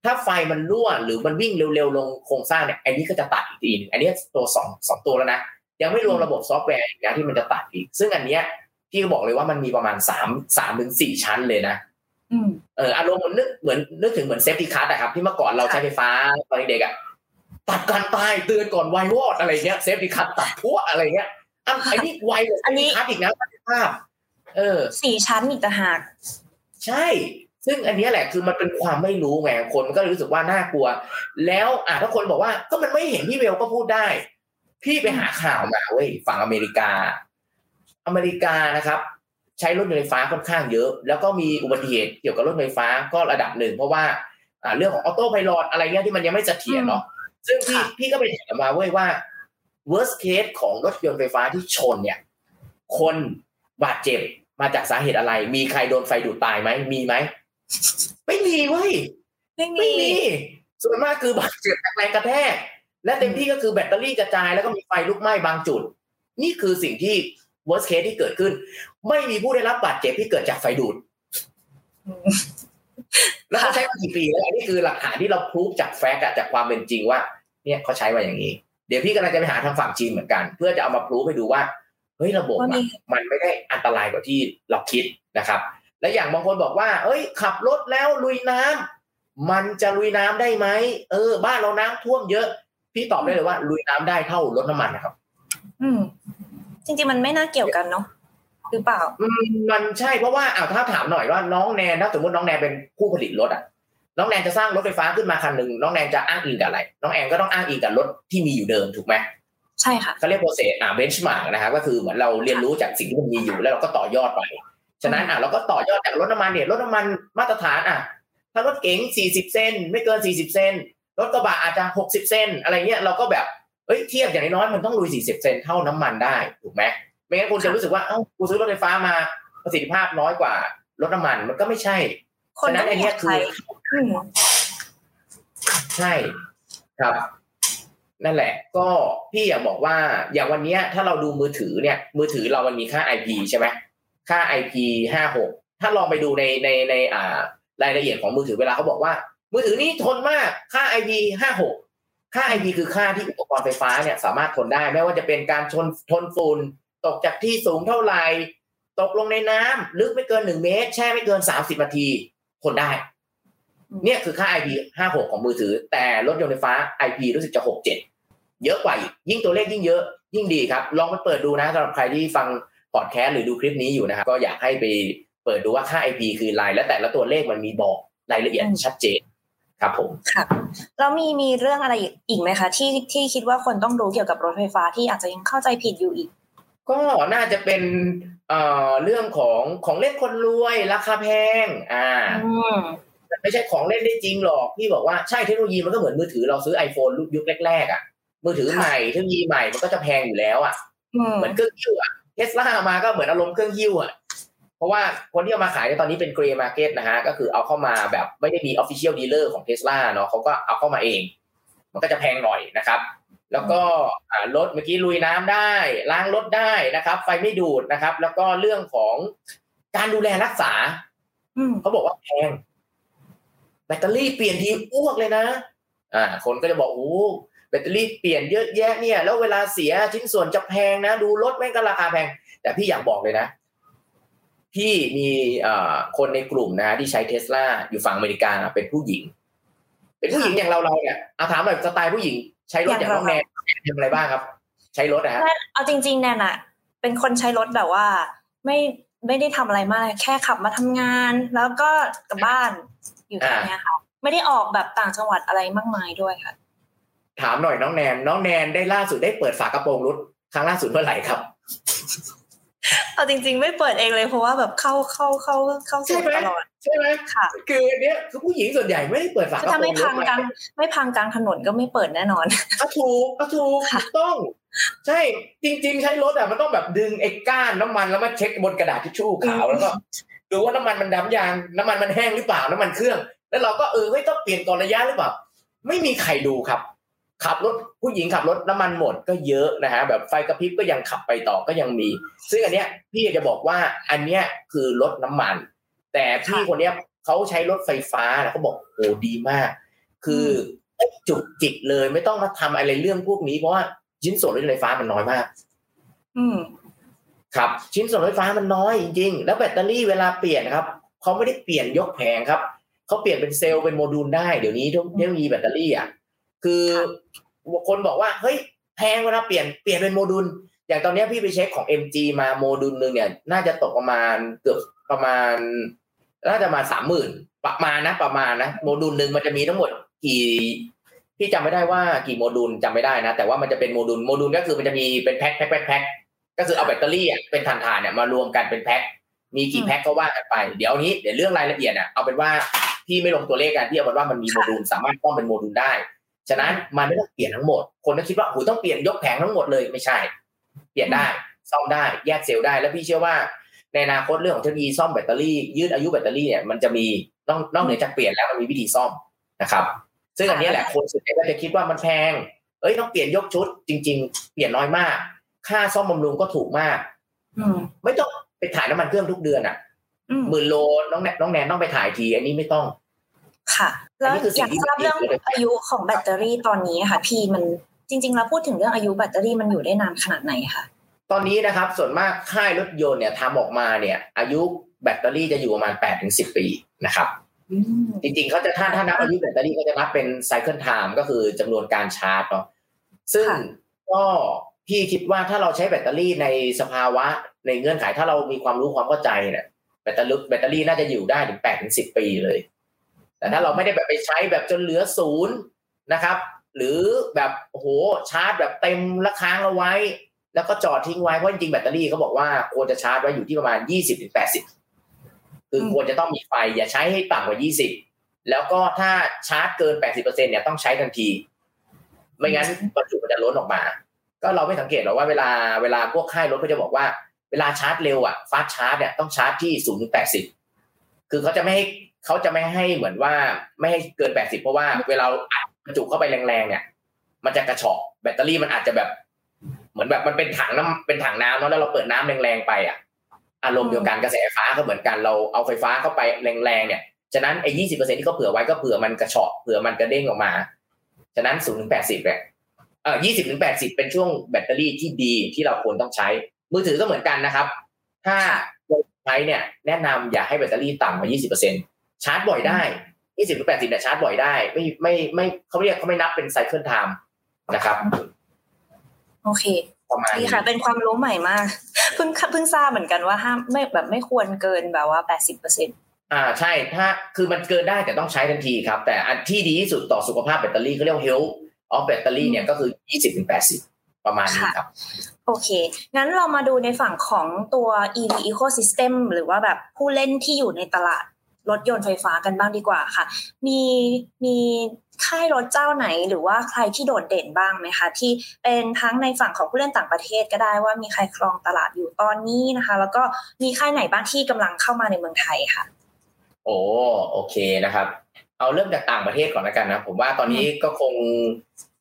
ถ้าไฟมันรั่วหรือมันวิ่งเร็วๆลงโครงสร้างเนี่ยอันนี้ก็จะตัดอีกทีหนึงอันนี้ตัวสองสองตัวแล้วนะยังไม่รวมระบบซอฟต์แวร์อีกนะที่มันจะตัดอีก ซึ่งอันเนี้ยพี่ก็บอกเลยว่ามันมีประมาณสามสามถึงสี่ชั้นเลยนะอืมเอออารมณ์มันนึกเหมือนนึกถึงเหมือน safety cut อะครับที่เมื่อก่อนเราใช้ไฟฟ้าตอนเด็กๆอะ ตัดการตายเตือนก่อนไววอดอะไรเงี้ยเซฟตี้คัทตัดพัวอะไรเงี้ยอันอันนี้ไวกว่าเซอัฟนนี้ตี้คัทอีกนะภาพเออสี่ชั้นอีกต่างหากใช่ ซึ่งอันเนี้ยแหละคือมันเป็นความไม่รู้ไงคนก็เลยรู้สึกว่าน่ากลัว แล้วอะถ้าคนบอกว่าก็มันไม่เห็นพี่เวลก็พูดได้ พี่ไปหาข่าวมาเว้ยฝั่งอเมริกา อเมริกานะครับ ใช้รถยนต์ไฟฟ้าค่อนข้างเยอะ แล้วก็มีอุบัติเหตุเกี่ยวกับรถไฟฟ้าก็ระดับหนึ่งเพราะว่า อ่าเรื่องของออโต้ไพลอตอะไรเงี้ยที่มันยังไม่เสถียรเนาะ ซึ่งพี่ค่ะพี่ก็ไปถามมาเว้ยว่า worst case ของรถยนต์ไฟฟ้าที่ชนเนี่ย คนบาดเจ็บมาจากสาเหตุอะไร มีใครโดนไฟดูดตายไหมมีไหมไม่มีเว้ยไม่ไม่มีมีส่วนมากคือบาดเจ็บจากแรงกระแทก และเต็มที่ก็คือแบตเตอรี่กระจายแล้วก็มีไฟลุกไหม้บางจุด นี่คือสิ่งที่ worst case ที่เกิดขึ้น ไม่มีผู้ได้รับบาดเจ็บที่เกิดจากไฟดูดอืม แล้วเขาใช้มากี่ปีแล้วอันนี้คือหลักฐานที่เราพรูฟจากแฟกต์อะจากความเป็นจริงว่า เนี่ยเขาใช้มาอย่างนี้ เดี๋ยวพี่กำลังจะไปหาทางฝั่งจีนเหมือนกัน เพื่อจะเอามาพรูฟให้ดูว่าเฮ้ยระบบว่ามีอะมันไม่ได้อันตรายกว่าที่เราคิดนะครับ และอย่างบางคนบอกว่า เอ้ย ขับรถแล้วลุยน้ำมันจะลุยน้ำได้ไหมเออ บ้านเราน้ำท่วมเยอะ พี่ตอบได้เลยว่า ลุยน้ำได้เท่ารถน้ำมันนะครับ อืมจริงๆมันไม่น่าเกี่ยวกันเนาะ หรือเปล่าอืมมันใช่เพราะว่าอ้าวถ้าถามหน่อยว่าน้องแนนถ้าสมมติน้องแนนเป็นผู้ผลิตรถอะ น้องแนนจะสร้างรถไฟฟ้าขึ้นมาคันหนึ่งน้องแนนจะอ้างอิงกับอะไร น้องแนนก็ต้องอ้างอิงกับรถที่มีอยู่เดิมถูกไหมใช่ค่ะเขาเรียก process อ่า benchmark นะครับก็คือเหมือนเราเรียนรู้จากสิ่งที่มันมีอยู่แล้วเราก็ต่อยอดไป ฉะนั้นอะเราก็ต่อยอดจากรถน้ำมันเนี่ยรถน้ำมันมาตรฐานอะ ถ้ารถเก๋ง40 เซนไม่เกิน 40 เซนรถกระบะอาจจะ 60 เซนอะไรเงี้ยเราก็แบบเอ้ยเทียบอย่างน้อยๆมันต้องลุย40 เซนเท่าน้ำมันได้ถูกไหม ไม่งั้นคุณจะรู้สึกว่าเอ้ากูซื้อรถไฟฟ้ามาประสิทธิภาพน้อยกว่ารถน้ำมัน มันก็ไม่ใช่คนฉะนั้ก็นอัไม่นอเนี้ยายกคืใช้ออืมใช่ครับ นั่นแหละ ก็พี่อยากบอกว่า อย่างวันเนี้ยถ้าเราดูมือถือเนี่ย มือถือเรามันมีค่า IP ใช่ไหมค่า IP ห้าหกถ้าลองไปดูในในในอ่ารายละเอียดของมือถือเวลาเขาบอกว่า มือถือนี้ทนมากค่า IP ห้าหกค่า IP คือค่าที่อุปกรณ์ไฟฟ้าเนี่ย สามารถทนได้ไม่ว่าจะเป็นการชนทนฝุ่น ตกจากที่สูงเท่าไหร่ตกลงในน้ำลึกไม่เกินหนึ่งเมตร แช่ไม่เกินสามสิบนาทีทนได้ เนี่ยคือค่า IP 56ของมือถือ แต่รถยนต์ไฟฟ้า IP รู้สึกจะ67เยอะกว่าอีก ยิ่งตัวเลขยิ่งเยอะ ยิ่งดีครับ ลองไปเปิดดูนะสำหรับใครที่ฟังพอดแคสต์หรือดูคลิปนี้อยู่นะครับก็อยากให้ไปเปิดดูว่าค่า IP คืออะไรและแต่ละตัวเลขมันมีบอกรายละเอียดชัดเจนครับผมค่ะแล้วมีมีเรื่องอะไรอีกไหมคะ ที่ที่คิดว่าคนต้องรู้เกี่ยวกับรถไฟฟ้าที่อาจจะยังเข้าใจผิดอยู่อีก ก็น่าจะเป็นเอ่อเรื่องของของเล่นคนรวยราคาแพง อ่าอืมมันไม่ใช่ของเล่นได้จริงหรอกพี่บอกว่าใช่เทคโนโลยีมันก็เหมือนมือถือเราซื้อ iPhone ยุคแรกๆอะมือถือใหม่เทคโนโลยีใหม่มันก็จะแพงอยู่แล้วอะอืมเหมือนเครื่องหิ้วอะเทสลามาก็เหมือนอารมณ์เครื่องหิ้วอะเพราะว่าคนที่เอามาขายในตอนนี้เป็น grey market นะฮะก็คือเอาเข้ามาแบบไม่ได้มี official dealer ของเทสลาเนาะเขาก็เอาเข้ามาเอง มันก็จะแพงหน่อยนะครับ แล้วก็อ่ารถเมื่อกี้ลุยน้ำได้ ล้างรถได้นะครับ ไฟไม่ดูดนะครับ แล้วก็เรื่องของการดูแลรักษาอืมเขาบอกว่าแพงแบตเตอรี่เปลี่ยนทีอ้วกเลยนะ อ่า คนก็จะบอกโอ้แบตเตอรี่เปลี่ยนเยอะแยะเนี่ย แล้วเวลาเสียชิ้นส่วนจะแพงนะ ดูรถแม่งก็ราคาแพง แต่พี่อยากบอกเลยนะ พี่มีเอ่อคนในกลุ่มนะที่ใช้เทสลาอยู่ฝั่งอเมริกานะเป็นผู้หญิง เป็นผู้หญิงอย่างเราเราเนี่ยเอาถามหน่อยสไตล์ผู้หญิง ใช้รถอย่างน้องแนนทำอะไรบ้างครับ ใช้รถนะฮะแนนเอาจริง ๆ แนนอะเป็นคนใช้รถแบบว่า ไม่ไม่ได้ทำอะไรมากแค่ขับมาทำงาน แล้วก็กลับบ้านอยู่แค่นี้ค่ะ ไม่ได้ออกแบบต่างจังหวัดอะไรมากมายด้วยค่ะ ถามหน่อยน้องแนน น้องแนนได้ล่าสุดได้เปิดฝากระโปรงรถครั้งล่าสุดเมื่อไหร่ครับเอาจริง ๆ ไม่เปิดเองเลยเพราะว่าแบบเข้าเข้าเข้าเข้าสู่ตลอด ใช่ไหมค่ะคืออันเนี้ยคือผู้หญิงส่วนใหญ่ไม่ได้เปิดฝากระถ้าโปรไม่งรพัถงกลางไม่พังกลางถนนก็ไม่เปิดแน่นอนก็ถูกก็ถูกค่ะถูกต้อง ใช่จริง ๆ ใช้รถอะมันต้องแบบดึงไอ้ก้านน้ำมันแล้วมาเช็คบนกระดาษทิชชู่ขาวแล้วก็ดูว่าน้ำมันมันดำยางน้ำมันมันแห้งหรือเปล่าน้ำมันเครื่อง แล้วเราก็เออเฮ้ยต้องเปลี่ยนก่อนระยะหรือเปล่าไม่มีใครดูครับ ขับรถผู้หญิงขับรถน้ำมันหมดก็เยอะนะฮะแบบไฟกระพริบก็ยังขับไปต่อก็ยังมี ซึ่งอันเนี้ยพี่อยากจะบอกว่าอันเนี้ยคือรถน้ำมัน แต่พี่คนเนี้ยเขาใช้รถไฟฟ้านะเขาบอกโอ้ดีมาก คือไม่จุกจิกเลยไม่ต้องมาทำอะไรเรื่องพวกนี้เพราะว่าชิ้นส่วนรถยนต์ไฟฟ้ามันน้อยมาก อืมครับ ชิ้นส่วนรถไฟฟ้ามันน้อยจริง ๆ แล้วแบตเตอรี่เวลาเปลี่ยนครับเขาไม่ได้เปลี่ยนยกแผงครับเขาเปลี่ยนเป็นเซลล์เป็นโมดูลได้เดี๋ยวนี้เทคโนโลยีแบตเตอรี่อะคือคนบอกว่าเฮ้ยแพงเวลาเปลี่ยนเปลี่ยนเป็นโมดูลอย่างตอนเนี้ยพี่ไปเช็คของ MG มาโมดูลหนึ่งเนี่ย น่าจะตกประมาณเกือบประมาณ น่าจะมาสามหมื่นประมาณนะ ประมาณนะโมดูลหนึ่งมันจะมีทั้งหมดกี่พี่จำไม่ได้ว่ากี่โมดูลจำไม่ได้นะ แต่ว่ามันจะเป็น module module ก็คือมันจะมีเป็น pack pack pack pack ก็คือเอาแบตเตอรี่อะเป็นถ่านๆเนี่ยมารวมกันเป็นแพ็คมีกี่แพ็คก็ว่ากันไป เดี๋ยวนี้เดี๋ยวเรื่องรายละเอียดอะเอาเป็นว่าพี่ไม่ลงตัวเลขกันพี่เอาเป็นว่ามันมีโมดูลสามารถต้องเป็นโมดูลได้ฉะนั้นมันไม่ต้องเปลี่ยนทั้งหมด คนก็คิดว่าโอ้ต้องเปลี่ยนยกแผงทั้งหมดเลยไม่ใช่ เปลี่ยนได้ซ่อมได้แยกเซลล์ได้ แล้วพี่เชื่อว่า ในอนาคตเรื่องของเทคโนโลยีซ่อมแบตเตอรี่ยืดอายุแบตเตอรี่เนี่ยมันจะมีนอกนอกเหนือจากเปลี่ยนแล้วมันมีวิธีซ่อมนะครับ ซึ่งอันนี้แหละคนส่วนใหญ่ก็จะคิดว่ามันแพง เอ้ยต้องเปลี่ยนยกชุด จริง ๆ เปลี่ยนน้อยมาก ค่าซ่อมบำรุงก็ถูกมากอืมไม่ต้องไปถ่ายน้ำมันเครื่องทุกเดือนอะอืมหมื่นโลน้องแนนน้องแนนต้องไปถ่ายที อันนี้ไม่ต้อง ค่ะ แล้วอันนี้คือสิ่องยากที่ทราบเรื่องดีเลยอายุของแบตเตอรี่ตอนนี้ค่ะ พี่มันจริง ๆ แล้วพูดถึงเรื่องอายุแบตเตอรี่มันอยู่ได้นานขนาดไหนคะ ตอนนี้นะครับส่วนมากค่ายรถยนต์เนี่ยทำออกมาเนี่ย อายุแบตเตอรี่จะอยู่ประมาณ8ปีถึงสิบปีนะครับอืมจริงๆเขาจะถ้าถ้านับอายุแบตเตอรี่ก็จะนับเป็น cycle time ก็คือจำนวนการชาร์จเนาะซึ่งก็พี่คิดว่าถ้าเราใช้แบตเตอรี่ในสภาวะในเงื่อนไขถ้าเรามีความรู้ความเข้าใจเนี่ยแบตเตอรี่แบตเตอรี่น่าจะอยู่ได้ถึงแปดถึงสิบปีเลย แต่ถ้าเราไม่ได้แบบไปใช้แบบจนเหลือศูนย์นะครับ หรือแบบโอ้โหชาร์จแบบเต็มและค้างเอาไว้ แล้วก็จอดทิ้งไว้เพราะจริงๆแบตเตอรี่เขาบอกว่าควรจะชาร์จไว้อยู่ที่ประมาณยี่สิบถึงแปดสิบคือควรจะต้องมีไฟอย่าใช้ให้ต่ำกว่ายี่สิบแล้วก็ถ้าชาร์จเกิน 80%เนี่ยต้องใช้ทันที ไม่งั้นประจุมันจะล้นออกมา ก็เราไม่สังเกตหรอกว่าเวลาเวลาพวกค่ายรถเขาจะบอกว่าเวลาชาร์จเร็วอะฟาสชาร์จเนี่ยต้องชาร์จที่0ถึง80คือเขาจะไม่ให้เขาจะไม่ให้เหมือนว่าไม่ให้เกิน80เพราะว่าเวลาอัดประจุเข้าไปแรงๆเนี่ย มันจะกระชอกแบตเตอรี่มันอาจจะแบบ เหมือนแบบมันเป็นถังน้ำเป็นถังน้ำเนาะแล้วเราเปิดน้ำแรงๆไปอะอารมณ์เดียวกันกระแสไฟฟ้าก็เหมือนกันเราเอาไฟฟ้าเข้าไปแรงๆเนี่ยฉะนั้นไอ้ยี่สิบเปอร์เซ็นที่เขาเผื่อไว้ก็เผื่อมันกระเฉาะเผื่อมันกระเด้งออกมา ฉะนั้นศูนย์ถึงแปดสิบเนี่ยเออยี่สิบถึงแปดสิบเป็นช่วงแบตเตอรี่ที่ดีที่เราควรต้องใช้ มือถือก็เหมือนกันนะครับ ถ้าใช้เนี่ยแนะนำอย่าให้แบตเตอรี่ต่ำกว่ายี่สิบเปอร์เซ็นชาร์จบ่อยได้ยี่สิบถึงแปดสิบเนี่ยชาร์จบ่อยได้ ไม่ไม่ไม่เขาเรียกเขาไม่นับเป็น cycle time นะครับ โอเคประมาณดีนี้ค่ะ เป็นความรู้ใหม่มากเพิ่งเพิ่งทราบเหมือนกันว่าห้ามไม่แบบไม่ควรเกินแบบว่าแปดสิบเปอร์เซ็นอ่าใช่ถ้าคือมันเกินได้แต่ต้องใช้ทันทีครับ แต่อันที่ดีที่สุดต่อสุขภาพแบตเตอรี่เขาเรียกว่า health of battery เนี่ยก็คือยี่สิบถึงแปดสิบประมาณนี้ครับ โอเค งั้นเรามาดูในฝั่งของตัว EV ecosystem หรือว่าแบบผู้เล่นที่อยู่ในตลาด รถยนต์ไฟฟ้ากันบ้างดีกว่าค่ะ มีมีค่ายรถเจ้าไหนหรือว่าใครที่โดดเด่นบ้างไหมคะที่เป็นทั้งในฝั่งของผู้เล่นต่างประเทศก็ได้ว่ามีใครครองตลาดอยู่ตอนนี้นะคะ แล้วก็มีค่ายไหนบ้างที่กำลังเข้ามาในเมืองไทยค่ะ โอ้โอเคนะครับ เอาเริ่มจากต่างประเทศก่อนแล้วกันนะผมว่าตอนนี้ก็คง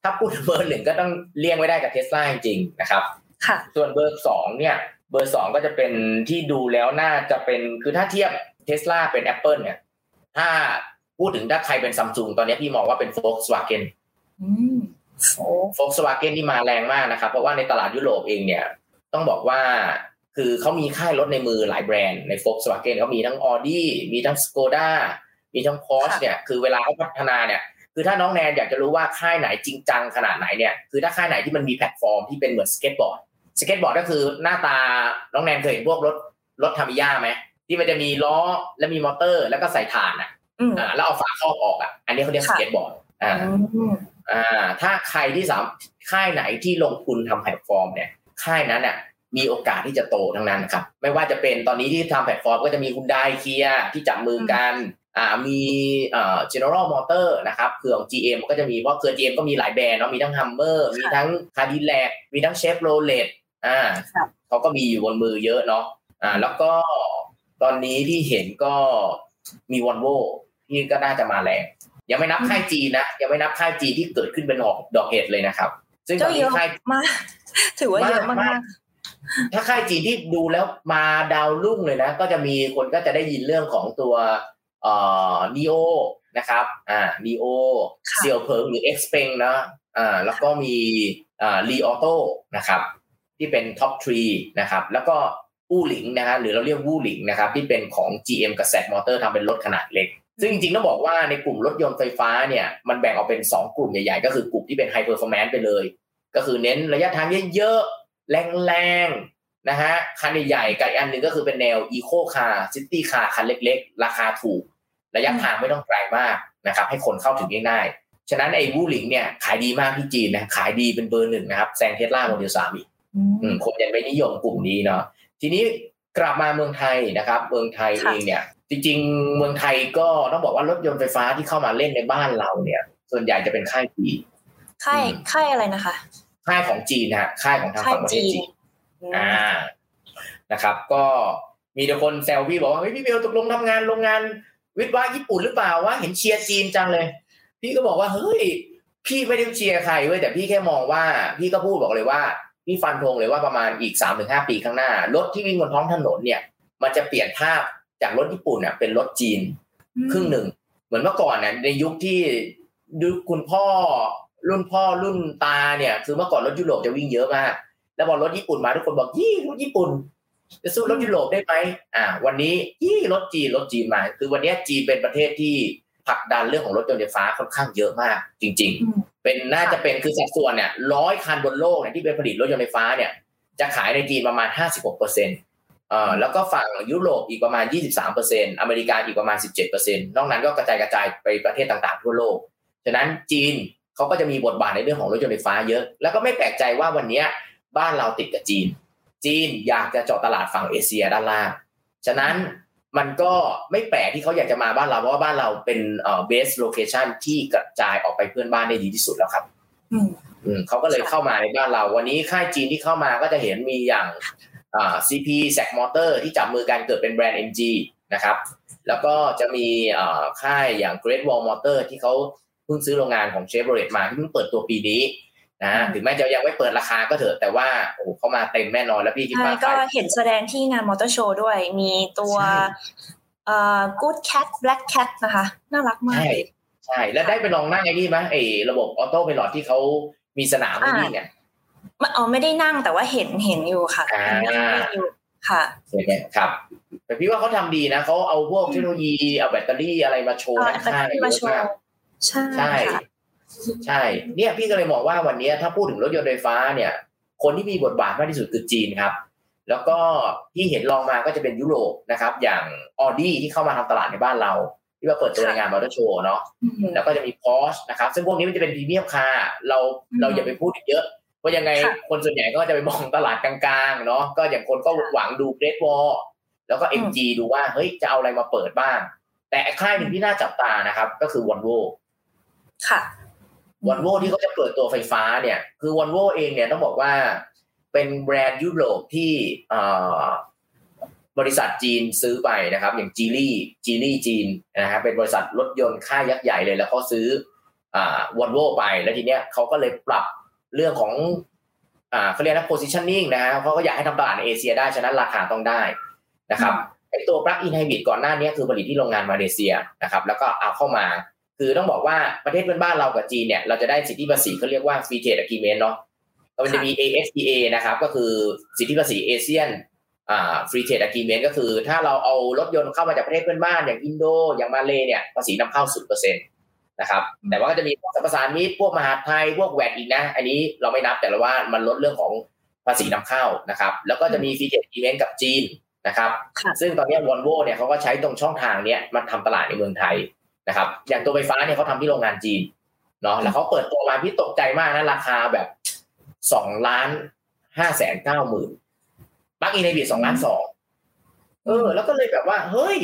ถ้าพูดถึงเบอร์หนึ่งก็ต้องเลี่ยงไม่ได้กับเทสลาจริงๆนะครับค่ะส่วนเบอร์สองเนี่ย เบอร์สองก็จะเป็นที่ดูแล้วน่าจะเป็นคือถ้าเทียบ เทสลาเป็น Apple เนี่ย ถ้าพูดถึงถ้าใครเป็นซัมซุงตอนนี้พี่มองว่าเป็น Volkswagen อืมโอ้ Volkswagen ที่มาแรงมากนะครับ เพราะว่าในตลาดยุโรปเองเนี่ย ต้องบอกว่าคือเขามีค่ายรถในมือหลายแบรนด์ใน Volkswagen เขามีทั้ง Audi มีทั้ง Skoda มีทั้ง Porsche เนี่ยคือเวลาเขาพัฒนาเนี่ยคือถ้าน้องแนนอยากจะรู้ว่าค่ายไหนจริงจังขนาดไหนเนี่ยคือถ้าค่ายไหนที่มันมีแพลตฟอร์มที่เป็นเหมือน skateboard skateboard ก็คือหน้าตาน้องแนนเคยเห็นพวกรถรถทามิยาไหม ที่มันจะมีล้อแล้วมีมอเตอร์ แล้วก็ใส่ถ่านอะอืมอ่าแล้วเอาฝาครอบออกอะ อันนี้เขาเรียกสค่ะอ่าอืมอ่า ถ้าใครที่สามค่ายไหนที่ลงทุนทำแพลตฟอร์มเนี่ย ค่ายนั้นอะมีโอกาสที่จะโตทั้งนั้นนะครับ ไม่ว่าจะเป็นตอนนี้ที่ทำแพลตฟอร์มก็จะมีฮุนไดเคียที่จับมือกันอ่ามีเอ่อ General Motor นะครับเครือของ GM ก็จะมีเพราะเครือ GM ก็มีหลายแบรนด์เนาะมีทั้ง Hummer มีทั้ง Cadillac มีทั้ง Chevrolet อ่าครับเขาก็มีอยู่บนมือเยอะเนาะอ่าแล้วก็ ตอนนี้ที่เห็นก็มีวอลโวที่ก็น่าจะมาแรงยังไม่นับค่ายจีนนะยังไม่นับค่ายจีนที่เกิดขึ้นเป็นดอกดอกเห็ดเลยนะครับ ซึ่งตอนนี้ก็เยอะค่ายมากถือว่าเยอะมากมากถ้าค่ายจีนที่ดูแล้วมาดาวรุ่งเลยนะ ก็จะมีคนก็จะได้ยินเรื่องของตัวเอ่อ neo นะครับอ่า neo ค่ะเซียวเพิงหรือ x p e n นะอ่าแล้วก็มีอ่า Li Auto นะครับ ที่เป็น top three นะครับ แล้วก็ อู่หลิงนะฮะหรือเราเรียกวู่หลิงนะครับที่เป็นของ GM กับ SAIC Motor ทำเป็นรถขนาดเล็ก ซึ่งจริงๆต้องบอกว่าในกลุ่มรถยนต์ไฟฟ้าเนี่ยมันแบ่งออกเป็น 2 กลุ่มใหญ่ๆ ก็คือกลุ่มที่เป็น High Performance ไปเลย ก็คือเน้นระยะทางเยอะๆ แรงๆนะฮะคันใหญ่ๆกับอีกอันหนึ่งก็คือเป็นแนว Eco Car City Car คันเล็กๆ ราคาถูก ระยะทางไม่ต้องไกลมากนะครับให้คนเข้าถึงง่ายๆฉะนั้นไอ้วู่หลิงเนี่ยขายดีมากที่จีนนะขายดีเป็นเบอร์หนึ่งนะครับแซงเทสลาโมเดลสามอีกอืมอืมคนยังไม่นิยมกลุ่มนี้เนาะ ทีนี้กลับมาเมืองไทยนะครับ เมืองไทยค่ะเองเนี่ย จริง ๆ เมืองไทยก็ต้องบอกว่ารถยนต์ไฟฟ้าที่เข้ามาเล่นในบ้านเราเนี่ย ส่วนใหญ่จะเป็นค่ายจีนค่ายอืมค่ายอะไรนะคะ ค่ายของจีนนะฮะค่ายของทางค่ายฝั่งประเทศจีนจีนอืมอ่านะครับ ก็มีแต่คนแซวพี่บอกว่าเฮ้ยพี่เบลตกลงทำงานโรงงานวิทย์วะญี่ปุ่นหรือเปล่าวะเห็นเชียร์จีนจังเลย พี่ก็บอกว่าเฮ้ยพี่ไม่ได้เชียร์ใครเว้ยแต่พี่แค่มองว่า พี่ก็พูดบอกเลยว่า พี่ฟันธงเลยว่าประมาณอีกสามถึงห้าปีข้างหน้ารถที่วิ่งบนท้องถนนเนี่ย มันจะเปลี่ยนภาพจากรถญี่ปุ่นเนี่ยเป็นรถจีน ครึ่งหนึ่ง เหมือนเมื่อก่อนเนี่ยในยุคที่ยุคคุณพ่อรุ่นพ่อรุ่นตาเนี่ย คือเมื่อก่อนรถยุโรปจะวิ่งเยอะมาก แล้วพอรถญี่ปุ่นมาทุกคนบอกยี่รถญี่ปุ่นจะสู้รถยุโรปได้ไหมอ่า วันนี้ยี่รถจีนรถจีนมา คือวันนี้จีนเป็นประเทศที่ผลักดันเรื่องของรถยนต์ไฟฟ้าค่อนข้างเยอะมาก จริงอืมๆ เป็นน่าจะเป็นคือสัดส่วนเนี่ยร้อยคันบนโลกเนี่ยที่เป็นผลิตรถยนต์ไฟฟ้าเนี่ย จะขายในจีนประมาณ 56เปอร์เซ็นต์เอ่อแล้วก็ฝั่งยุโรปอีกประมาณ 23เปอร์เซ็นต์อเมริกาอีกประมาณ 17เปอร์เซ็นต์นอกนั้นก็กระจายกระจายไปประเทศต่างๆ ทั่วโลก ฉะนั้นจีนเขาก็จะมีบทบาทในเรื่องของรถยนต์ไฟฟ้าเยอะ แล้วก็ไม่แปลกใจว่าวันเนี้ยบ้านเราติดกับจีน จีนอยากจะเจาะตลาดฝั่งเอเชียด้านล่าง ฉะนั้น มันก็ไม่แปลกที่เขาอยากจะมาบ้านเราเพราะว่าบ้านเราเป็นเอ่อ base location ที่กระจายออกไปเพื่อนบ้านได้ดีที่สุดแล้วครับอืมอืมเขาก็เลยเข้ามาในบ้านเรา วันนี้ค่ายจีนที่เข้ามาก็จะเห็นมีอย่างอ่า CP s a c Motor ที่จับมือกันเกิดเป็นแบรนด์ MG นะครับ แล้วก็จะมีอ่าค่ายอย่าง Great Wall Motor ที่เขาเพิ่งซื้อโรงงานของ Chevrolet มาที่เพิ่งเปิดตัวปีนี้ นะอืมถึงแม้จะยังไม่เปิดราคาก็เถอะแต่ว่าโอ้โหเขามาเต็มแน่นอนแล้วพี่คิดใช่ว่าก็ค่ายเห็นแสดงที่งานมอเตอร์โชว์ด้วย มีตัวใช่เอ่อ good cat black cat นะคะ น่ารักมาก ใช่เลยใช่แล้วได้ไปลองนั่งไอ้นี่ไหมไอ้ระบบออโต้ไพลอตที่เขามีสนามให้นี่เนี่ยมันอ๋อไม่ได้นั่งแต่ว่าเห็นเห็นอยู่ค่ะอ่าเห็นนั่งอยู่ค่ะเห็นไหมครับ แต่พี่ว่าเขาทำดีนะเขาเอาพวกเทคโนโลยีเอาแบตเตอรี่อะไรมาโชว์เอาข้างๆแบตเตอรี่เยมาอะโชว์มากใช่ใช่ค่ะ ใช่ เนี่ยพี่ก็เลยมองว่าวันนี้ถ้าพูดถึงรถยนต์ไฟฟ้าเนี่ย คนที่มีบทบาทมากที่สุดคือจีนครับ แล้วก็ที่เห็นลองมาก็จะเป็นยุโรปนะครับ อย่างออดี้ที่เข้ามาทำตลาดในบ้านเรา ที่มาเปิดตัวในงานมอเตอร์โชว์เนาะอืมแล้วก็จะมี Porsche นะครับ ซึ่งพวกนี้มันจะเป็น premium car เราอืมเราอย่าไปพูดเยอะเพราะยังไงค่ะคนส่วนใหญ่ก็จะไปมองตลาดกลางๆเนาะก็อย่างคนก็หวังดู Great Wall แล้วก็อืม MG ดูว่าเฮ้ยจะเอาอะไรมาเปิดบ้าง แต่ค่ายหนึ่งที่น่าจับตานะครับ ก็คือ Volvo ค่ะ วอลโวที่เขาจะเปิดตัวไฟฟ้าเนี่ย คือวอลโวเองเนี่ยต้องบอกว่าเป็นแบรนด์ยุโรปที่เอ่อบริษัทจีนซื้อไปนะครับ อย่างจีลี่จีลี่จีนนะฮะเป็นบริษัทรถยนต์ค่ายยักษ์ใหญ่เลยแล้วเขาซื้ออ่าวอลโวไปแล้วทีเนี้ยเขาก็เลยปรับเรื่องของอ่าเขาเรียกนะ positioning นะฮะเขาก็อยากให้ทำตลาดในเอเชียได้ฉะนั้นราคาต้องได้นะครับไอตัว plug in hybrid ก่อนหน้านี้คือผลิตที่โรงงานมาเลเซียนะครับ แล้วก็เอาเข้ามา คือต้องบอกว่าประเทศเพื่อนบ้านเรากับจีนเนี่ยเราจะได้สิทธิภาษีเขาเรียกว่า Free Trade Agreement เนาะก็มันจะมี AFTA นะครับก็คือสิทธิภาษีเอเชียนอ่า Free Trade Agreement ก็คือ ถ้าเราเอารถยนต์เข้ามาจากประเทศเพื่อนบ้านอย่างอินโดอย่างมาเลเนี่ยภาษีนำเข้า0%นะครับแต่ว่าก็จะมีพวกสรรพสานมิตรพวกมหาดไทยพวก VAT อีกนะ อันนี้เราไม่นับแต่ละว่ามันลดเรื่องของภาษีนำเข้านะครับ แล้วก็จะมี Free Trade Agreement กับจีนนะครับ ซึ่งตอนนี้วอลโวเนี่ยเขาก็ใช้ตรงช่องทางเนี้ยมาทำตลาดในเมืองไทย นะครับอย่างตัวไฟฟ้าเนี่ยเขาทำที่โรงงานจีนเนาะแล้วเขาเปิดตัวมาพี่ตกใจมากนะราคาแบบสองล้านห้าแสนเก้าหมื่นปลั๊กอินไฮบริดสองล้านสองเออ แล้วก็เลยแบบว่า เฮ้ย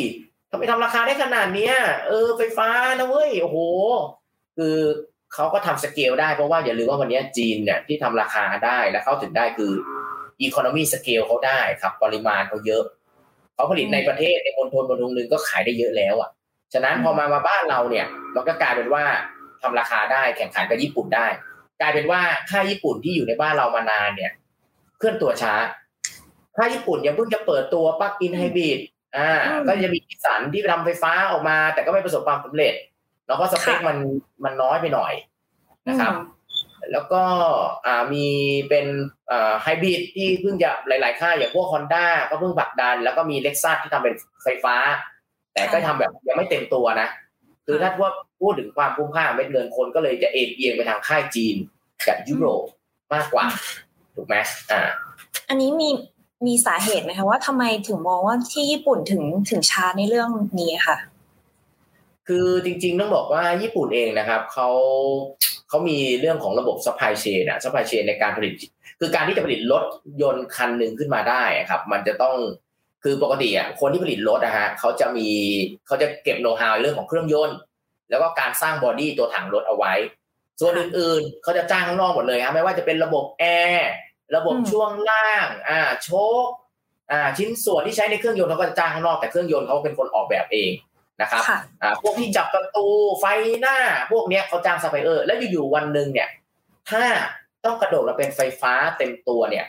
ทำไมทำราคาได้ขนาดเนี้ยเออไฟฟ้านะเว้ยโอ้โห คือเขาก็ทำสเกลได้เพราะว่าอย่าลืมว่าวันนี้จีนเนี่ยที่ทำราคาได้และเข้าถึงได้คืออีโคโนมีสเกลเขาได้ครับ ปริมาณเขาเยอะ เขาผลิตในประเทศในมณฑลมณฑลหนึ่งก็ขายได้เยอะแล้วอะ ฉะนั้นพอมามาบ้านเราเนี่ยมันก็กลายเป็นว่าทำราคาได้แข่งขันกับญี่ปุ่นได้ กลายเป็นว่าค่ายญี่ปุ่นที่อยู่ในบ้านเรามานานเนี่ย เคลื่อนตัวช้าค่ายญี่ปุ่นยังเพิ่งจะเปิดตัว plug-in hybrid อ่า ก็จะมีนิสสันที่ทำไฟฟ้าออกมา แต่ก็ไม่ประสบความสำเร็จ แล้วก็สเปคมันมันน้อยไปหน่อยนะครับ แล้วก็อ่ามีเป็นอ่าไฮบริดที่เพิ่งจะหลาย ๆ ค่ายอย่างพวก Honda ก็เพิ่งผลักดัน แล้วก็มีเล็กซัสที่ทำเป็นไฟฟ้า แต่ก็ทำแบบยังไม่เต็มตัวนะ คือถ้าว่าพูดถึงความคุ้มค่าเม็ดเงินคนก็เลยจะเอ็นเอียงไปทางค่ายจีนกับยุโรปมากกว่า ถูกไหมอ่า อันนี้มีมีสาเหตุไหมคะว่าทำไมถึงมองว่าที่ญี่ปุ่นถึงถึงช้าในเรื่องนี้ค่ะ คือจริง ๆ ต้องบอกว่าญี่ปุ่นเองนะครับเขาเขามีเรื่องของระบบ supply chain อะ supply chain ในการผลิต คือการที่จะผลิตรถยนต์คันหนึ่งขึ้นมาได้ครับ มันจะต้อง คือปกติอะคนที่ผลิตรถนะฮะเขาจะมีเขาจะเก็บโน้ตฮาวเรื่องของเครื่องยนต์ แล้วก็การสร้าง body ตัวถังรถเอาไว้ ส่วนอื่นๆเขาจะจ้างข้างนอกหมดเลยครับไม่ว่าจะเป็นระบบแอร์ระบบช่วงล่างอ่าโช้คอ่าชิ้นส่วนที่ใช้ในเครื่องยนต์เขาก็จะจ้างข้างนอกแต่เครื่องยนต์เขาเป็นคนออกแบบเองนะครับอ่าพวกที่จับประตูไฟหน้า พวกเนี้ยเขาจ้างซัพพลายเออร์แล้วอยู่ๆวันหนึ่งเนี่ย ถ้าต้องกระโดดมาเป็นไฟฟ้าเต็มตัวเนี่ย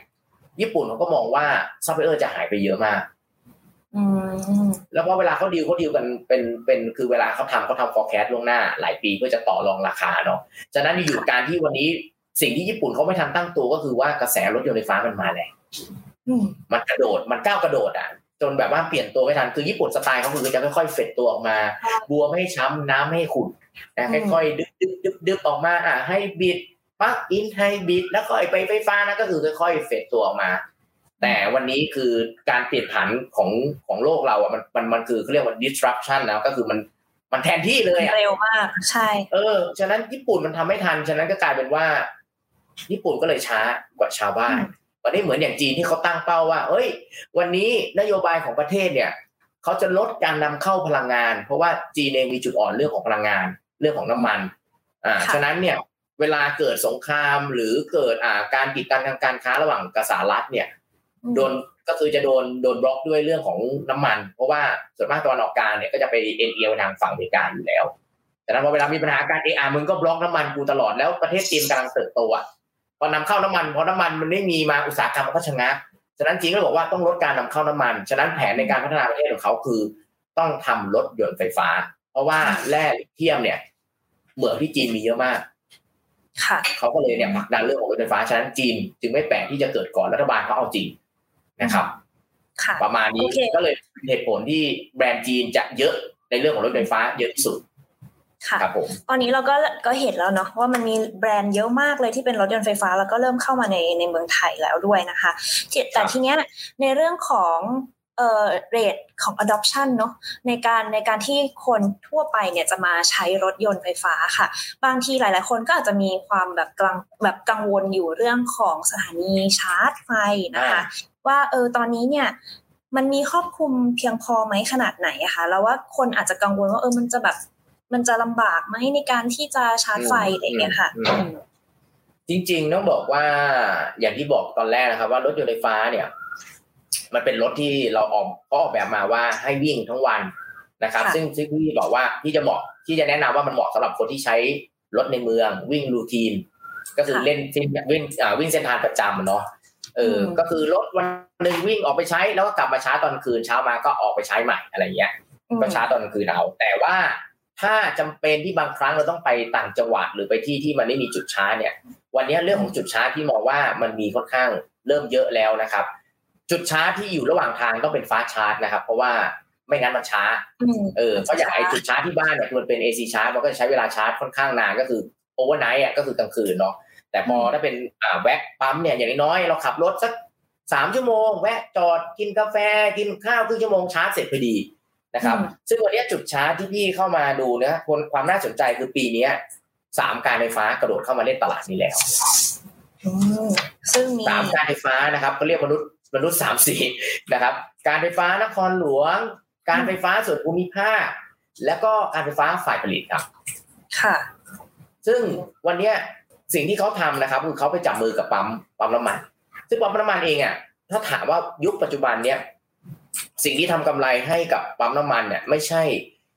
ญี่ปุ่นเขาก็มองว่าซัพพลายเออร์จะหายไปเยอะมาก แล้วพอเวลาเขาดีลเขาดีลกันเป็นเป็นคือเวลาเขาทำเขาทำ forecast ล่วงหน้าหลายปีเพื่อจะต่อรองราคาเนาะฉะนั้นอยู่การที่วันนี้สิ่งที่ญี่ปุ่นเขาไม่ทันตั้งตัวก็คือว่ากระแสรถยนต์ไฟฟ้ามันมาแรงมันกระโดดมันก้าวกระโดดอะจนแบบว่าเปลี่ยนตัวไม่ทันคือญี่ปุ่นสไตล์เขาคือจะค่อยๆ fade ตัวออกมาบัวไม่ให้ช้ำน้ำไม่ให้ขุ่นนะค่อยๆดึบดึบดึบดึบออกมาอะให้บิดปักอินให้บิดแล้วก็ไปไฟฟ้านะก็คือค่อยๆเฟดตัวออกมา แต่วันนี้คือการเปลี่ยนผันของของโลกเราอะมันมันมันคือเขาเรียกว่า disruption แล้วก็คือมันมันแทนที่เลยเร็วมากใช่ เออ ฉะนั้นญี่ปุ่นมันทำไม่ทัน ฉะนั้นก็กลายเป็นว่า ญี่ปุ่นก็เลยช้ากว่าชาวบ้านวันนี้เหมือนอย่างจีนที่เขาตั้งเป้าว่า เอ้ย วันนี้นโยบายของประเทศเนี่ยเขาจะลดการนำเข้าพลังงาน เพราะว่าจีนเองมีจุดอ่อนเรื่องของพลังงาน เรื่องของน้ำมัน อ่า ฉะนั้นเนี่ย เวลาเกิดสงครามหรือเกิดอ่าการกีดกันทางการค้าระหว่างกษารัฐเนี่ย โดนก็คือจะโดนโดนบล็อกด้วยเรื่องของน้ำมัน เพราะว่าส่วนมากตะวันออกกลางเนี่ยก็จะไปเอนเอียงทางฝั่งอเมริกาอยู่แล้วฉะนั้นพอเวลามีปัญหาการเออามึงก็บล็อกน้ำมันกูตลอดแล้วประเทศจีนกำลังเติบโตอะพอนำเข้าน้ำมันพอน้ำมันมันไม่มีมาอุตสาหกรรมมันก็ชะงักฉะนั้นจีนก็บอกว่าต้องลดการนำเข้าน้ำมัน ฉะนั้นแผนในการพัฒนาประเทศของเขาคือ ต้องทำรถยนต์ไฟฟ้า เพราะว่าแร่ลิเทียมเนี่ยเหมืองที่จีนมีเยอะมากค่ะเขาก็เลยเนี่ยผลักดันเรื่องของรถไฟฟ้าฉะนั้นจีนจึงไม่แปลกที่จะเกิดก่อนรัฐบาลเขาเอาจริง นะครับประมาณนี้ก็เลยเหตุผลที่แบรนด์จีนจะเยอะในเรื่องของรถไฟฟ้าเยอะที่สุดค่ะตอนนี้เราก็ก็เห็นแล้วเนาะว่ามันมีแบรนด์เยอะมากเลยที่เป็นรถยนต์ไฟฟ้า แล้วก็เริ่มเข้ามาในในเมืองไทยแล้วด้วยนะคะแต่ทีเนี้ยในเรื่องของเอ่อเรทของ adoption เนาะในการในการที่คนทั่วไปเนี่ยจะมาใช้รถยนต์ไฟฟ้าค่ะ บางทีหลาย ๆ คนก็อาจจะมีความแบบกลังแบบกังวลอยู่เรื่องของสถานีชาร์จไฟนะคะ ว่าเออตอนนี้เนี่ยมันมีครอบคลุมเพียงพอไหมขนาดไหนอะคะแล้วว่าคนอาจจะกังวลว่าเออมันจะแบบมันจะลำบากไหมในการที่จะชาร์จไฟอะไรเงี้ยค่ะจริง ๆ ต้องบอกว่าอย่างที่บอกตอนแรกนะครับ ว่ารถยนต์ไฟฟ้าเนี่ย มันเป็นรถที่เราออกเขาออกแบบมาว่าให้วิ่งทั้งวันนะครับ ซึ่งซึ่งพี่บอกว่าที่จะเหมาะที่จะแนะนำว่ามันเหมาะสำหรับคนที่ใช้รถในเมือง วิ่งรูทีน ก็คือเล่นวิ่งวิ่งเส้นทางประจำเนาะ เออก็คือรถวันหนึ่งวิ่งออกไปใช้แล้วก็กลับมาช้าตอนคืนเช้ามาก็ออกไปใช้ใหม่อะไรเงี้ยก็ชาร์จตอนคืนเอาแต่ว่าถ้าจำเป็นที่บางครั้งเราต้องไปต่างจังหวัดหรือไปที่ที่มันไม่มีจุดชาร์จเนี่ย วันนี้เรื่องของจุดชาร์จที่มองว่ามันมีค่อนข้างเริ่มเยอะแล้วนะครับ จุดชาร์จที่อยู่ระหว่างทางต้องเป็น fast charge นะครับ เพราะว่าไม่งั้นมันช้าเออเพราะอย่างไอ้จุดชาร์จที่บ้านเนี่ยมันเป็น AC ชาร์จมันก็จะใช้เวลาชาร์จค่อนข้างนานก็คือ overnight อะก็คือกลางคืนเนาะ แต่พอถ้าเป็นอ่าแวะปั๊มเนี่ยอย่างน้อยเราขับรถสักสามชั่วโมง แวะจอดกินกาแฟกินข้าวครึ่งชั่วโมงชาร์จเสร็จพอดีนะครับ ซึ่งวันนี้จุดชาร์จที่พี่เข้ามาดูนะคนความน่าสนใจคือปีนี้สามการไฟฟ้ากระโดดเข้ามาเล่นตลาดนี้แล้วซึ่งมีสามการไฟฟ้านะครับเขาเรียกมนุษย์มนุษย์สามสีนะครับ การไฟฟ้านครหลวง การไฟฟ้าส่วนภูมิภาค แล้วก็การไฟฟ้าฝ่ายผลิตครับ ค่ะ ซึ่งวันเนี้ย สิ่งที่เขาทำนะครับคือเขาไปจับมือกับปั๊มปั๊มน้ำมัน ซึ่งปั๊มน้ำมันเองอะถ้าถามว่ายุคปัจจุบันเนี้ยสิ่งที่ทำกำไรให้กับปั๊มน้ำมันเนี่ยไม่ใช่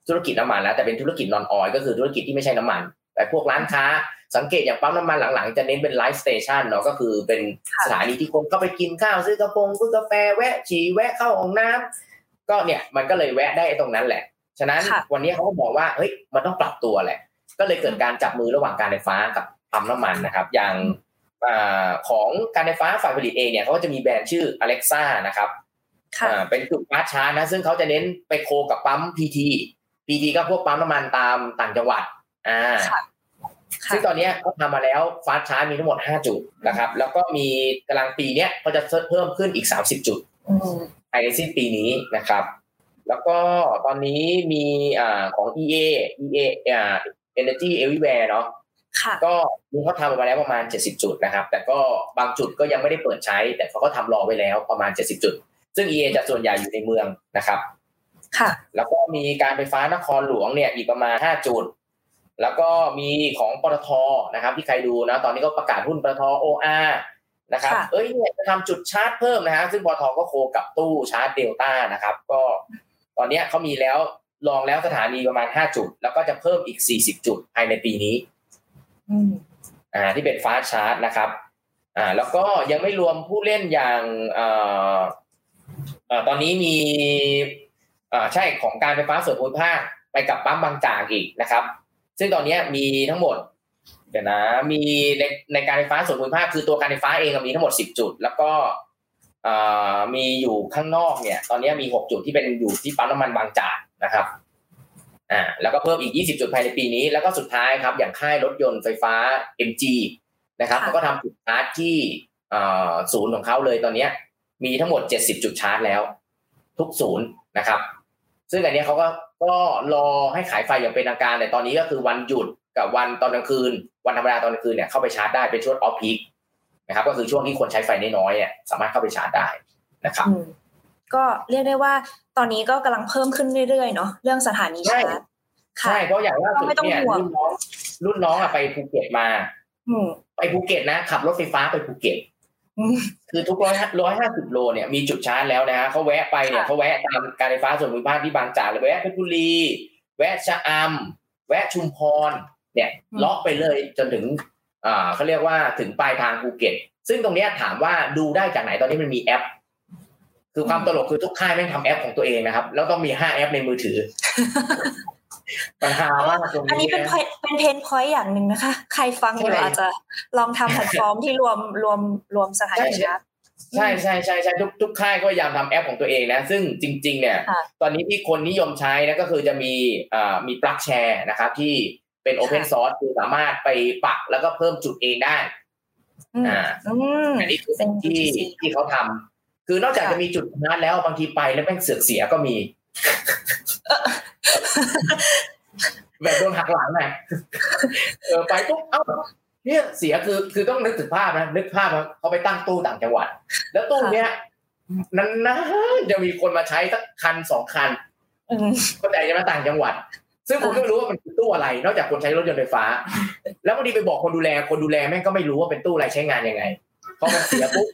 ธุรกิจน้ำมันแล้วแต่เป็นธุรกิจ non-oil ก็คือธุรกิจที่ไม่ใช่น้ำมัน แต่พวกร้านค้าสังเกตอย่างปั๊มน้ำมันหลังๆ จะเน้นเป็น life station เนาะก็คือเป็นสถานีที่คนเข้าไปกินข้าวซื้อกระโปรงซื้อกาแฟแวะฉี่แวะเข้าห้องน้ำก็เนี่ยมันก็เลยแวะได้ตรงนั้นแหละ ฉะนั้นค่ะวันนี้เขาก็บอกว่าเฮ้ยมันต้องปรับตัวแหละ ก็เลยเกิดการจับมือระหว่างการไฟฟ้ากับ ปั๊มน้ำมันนะครับอย่างอาของการไฟฟ้าฝ่ายผลิตเองเนี่ยเขาก็จะมีแบรนด์ชื่อ Alexa นะครับค่ะอ่าเป็นจุดฟาสต์ชาร์จนะซึ่งเขาจะเน้นไปโคกับปั๊ม PT PT ก็พวกปั๊มน้ำมันตามต่างจังหวัดอ่าค่ะซึ่งตอนเนี้ยเขาทำมาแล้วฟาสต์ชาร์จมีทั้งหมด 5 จุดนะครับ แล้วก็มีกำลังปีเนี้ยเขาจะเพิ่มขึ้นอีก 30 จุดอืมภายในสิ้นปีนี้นะครับ แล้วก็ตอนนี้มีอ่าของ EA EA อ่า Energy Everywhere เนาะค่ะ ก็มีเขาทำมาแล้วประมาณ 70 จุดนะครับ แต่ก็บางจุดก็ยังไม่ได้เปิดใช้ แต่เขาก็ทำรอไว้แล้วประมาณ 70 จุด ซึ่ง EA จะส่วนใหญ่อยู่ในเมืองนะครับ ค่ะ แล้วก็มีการไฟฟ้านครหลวงเนี่ยอีกประมาณ 5 จุด แล้วก็มีของปตทนะครับ ที่ใครดูนะตอนนี้ก็ประกาศหุ้นปตท OR นะครับค่ะเอ้ยเนี่ยจะทำจุดชาร์จเพิ่มนะฮะซึ่งปตทก็โคกับตู้ชาร์จเดลต้านะครับ ก็ตอนเนี้ยเขามีแล้วลองแล้วสถานีประมาณ 5 จุด แล้วก็จะเพิ่มอีก 40 จุดภายในปีนี้ อ่าที่เป็นฟาสชาร์จนะครับ อ่า แล้วก็ยังไม่รวมผู้เล่นอย่างอ่อเอ่อตอนนี้มีอ่าใช่ของการไฟฟ้าส่วนภูมิภาคไปกับปั๊มบางจากอีกนะครับ ซึ่งตอนนี้มีทั้งหมดเดี๋ยวนะมีในในการไฟฟ้าส่วนภูมิภาคคือตัวการไฟฟ้าเองมีทั้งหมด10จุด แล้วก็อ่ามีอยู่ข้างนอกเนี่ย ตอนนี้มี6จุดที่เป็นอยู่ที่ปั๊มน้ำมันบางจากนะครับ อ่าแล้วก็เพิ่มอีก 20 จุดภายในปีนี้ แล้วก็สุดท้ายครับ อย่างค่ายรถยนต์ไฟฟ้า MG นะครับค่ะเขาก็ทำจุดชาร์จที่อ่าศูนย์ของเขาเลยตอนเนี้ยมีทั้งหมด 70 จุดชาร์จแล้ว ทุกศูนย์นะครับ ซึ่งอันเนี้ยเขาก็ก็รอให้ขายไฟอย่างเป็นทางการ แต่ตอนนี้ก็คือวันหยุดกับวันตอนกลางคืน วันธรรมดาตอนกลางคืนเนี่ยเข้าไปชาร์จได้เป็นช่วงออฟพีคนะครับ ก็คือช่วงที่คนใช้ไฟน้อยๆเนี่ยสามารถเข้าไปชาร์จได้นะครับอืม ก็เรียกได้ว่าตอนนี้ก็กำลังเพิ่มขึ้นเรื่อยๆเนาะเรื่องสถานีใช่ชาร์จใช่เพราะอย่างล่าสุดไม่ต้องเนี่ยห่วงรุ่นน้องรุ่นน้องอะไปภูเก็ตมาอืมไปภูเก็ตนะขับรถไฟฟ้าไปภูเก็ตอืมคือทุกร้อยร้อยห้าสิบโลเนี่ยมีจุดชาร์จแล้วนะฮะเขาแวะไปเนี่ยค่ะเขาแวะตามการไฟฟ้าส่วนภูมิภาคที่บางจากเลยแวะเพชรบุรี แวะชะอำแวะชุมพร เนี่ยเลาะไปเลยจนถึงอ่าเขาเรียกว่าถึงปลายทางภูเก็ต ซึ่งตรงเนี้ยถามว่าดูได้จากไหนตอนนี้มันมีแอป คือความตลกคือทุกค่ายแม่งทำแอปของตัวเองนะครับ แล้วต้องมีห้าแอปในมือถือปัญหามากตรงอันนี้นี้เป็นนะ point- เป็น pain point อย่างหนึ่งนะคะ ใครฟังอยู่ใช่อาจจะลองทำแพลตฟอร์มที่รวมรวมรวมสถานีชาร์จใช่ใช่ใช่ใช่ทุกทุกค่ายก็พยายามทำแอปของตัวเองนะ ซึ่งจริง ๆ เนี่ยค่ะตอนนี้ที่คนนิยมใช้นะก็คือจะมีอ่ามีปลั๊กแชร์นะครับ ที่เป็นโอเพนซอร์สคือสามารถไปปักแล้วก็เพิ่มจุดเองได้อืมอ่าอืมอันนี้คือเป็นที่ UTC ที่เขาทำ คือนอกจากค่ะจะมีจุดชาร์จแล้วบางทีไปแล้วแม่งเสือกเสียก็มีแบบโดนหักหลังไงเออไปปุ๊บเอ้าเนี่ยเสียคือคือต้องนึกถึงภาพนะนึกภาพว่าเขาไปตั้งตู้ต่างจังหวัด แล้วตู้เนี้ยนั้นนะจะมีคนมาใช้สักคันสองคันอืมก็แต่จะมาต่างจังหวัด ซึ่งผมก็ไม่รู้ว่ามันคือตู้อะไร นอกจากคนใช้รถยนต์ไฟฟ้า แล้วบางทีไปบอกคนดูแลคนดูแลแม่งก็ไม่รู้ว่าเป็นตู้อะไรใช้งานยังไงพอมันเสียปุ๊บ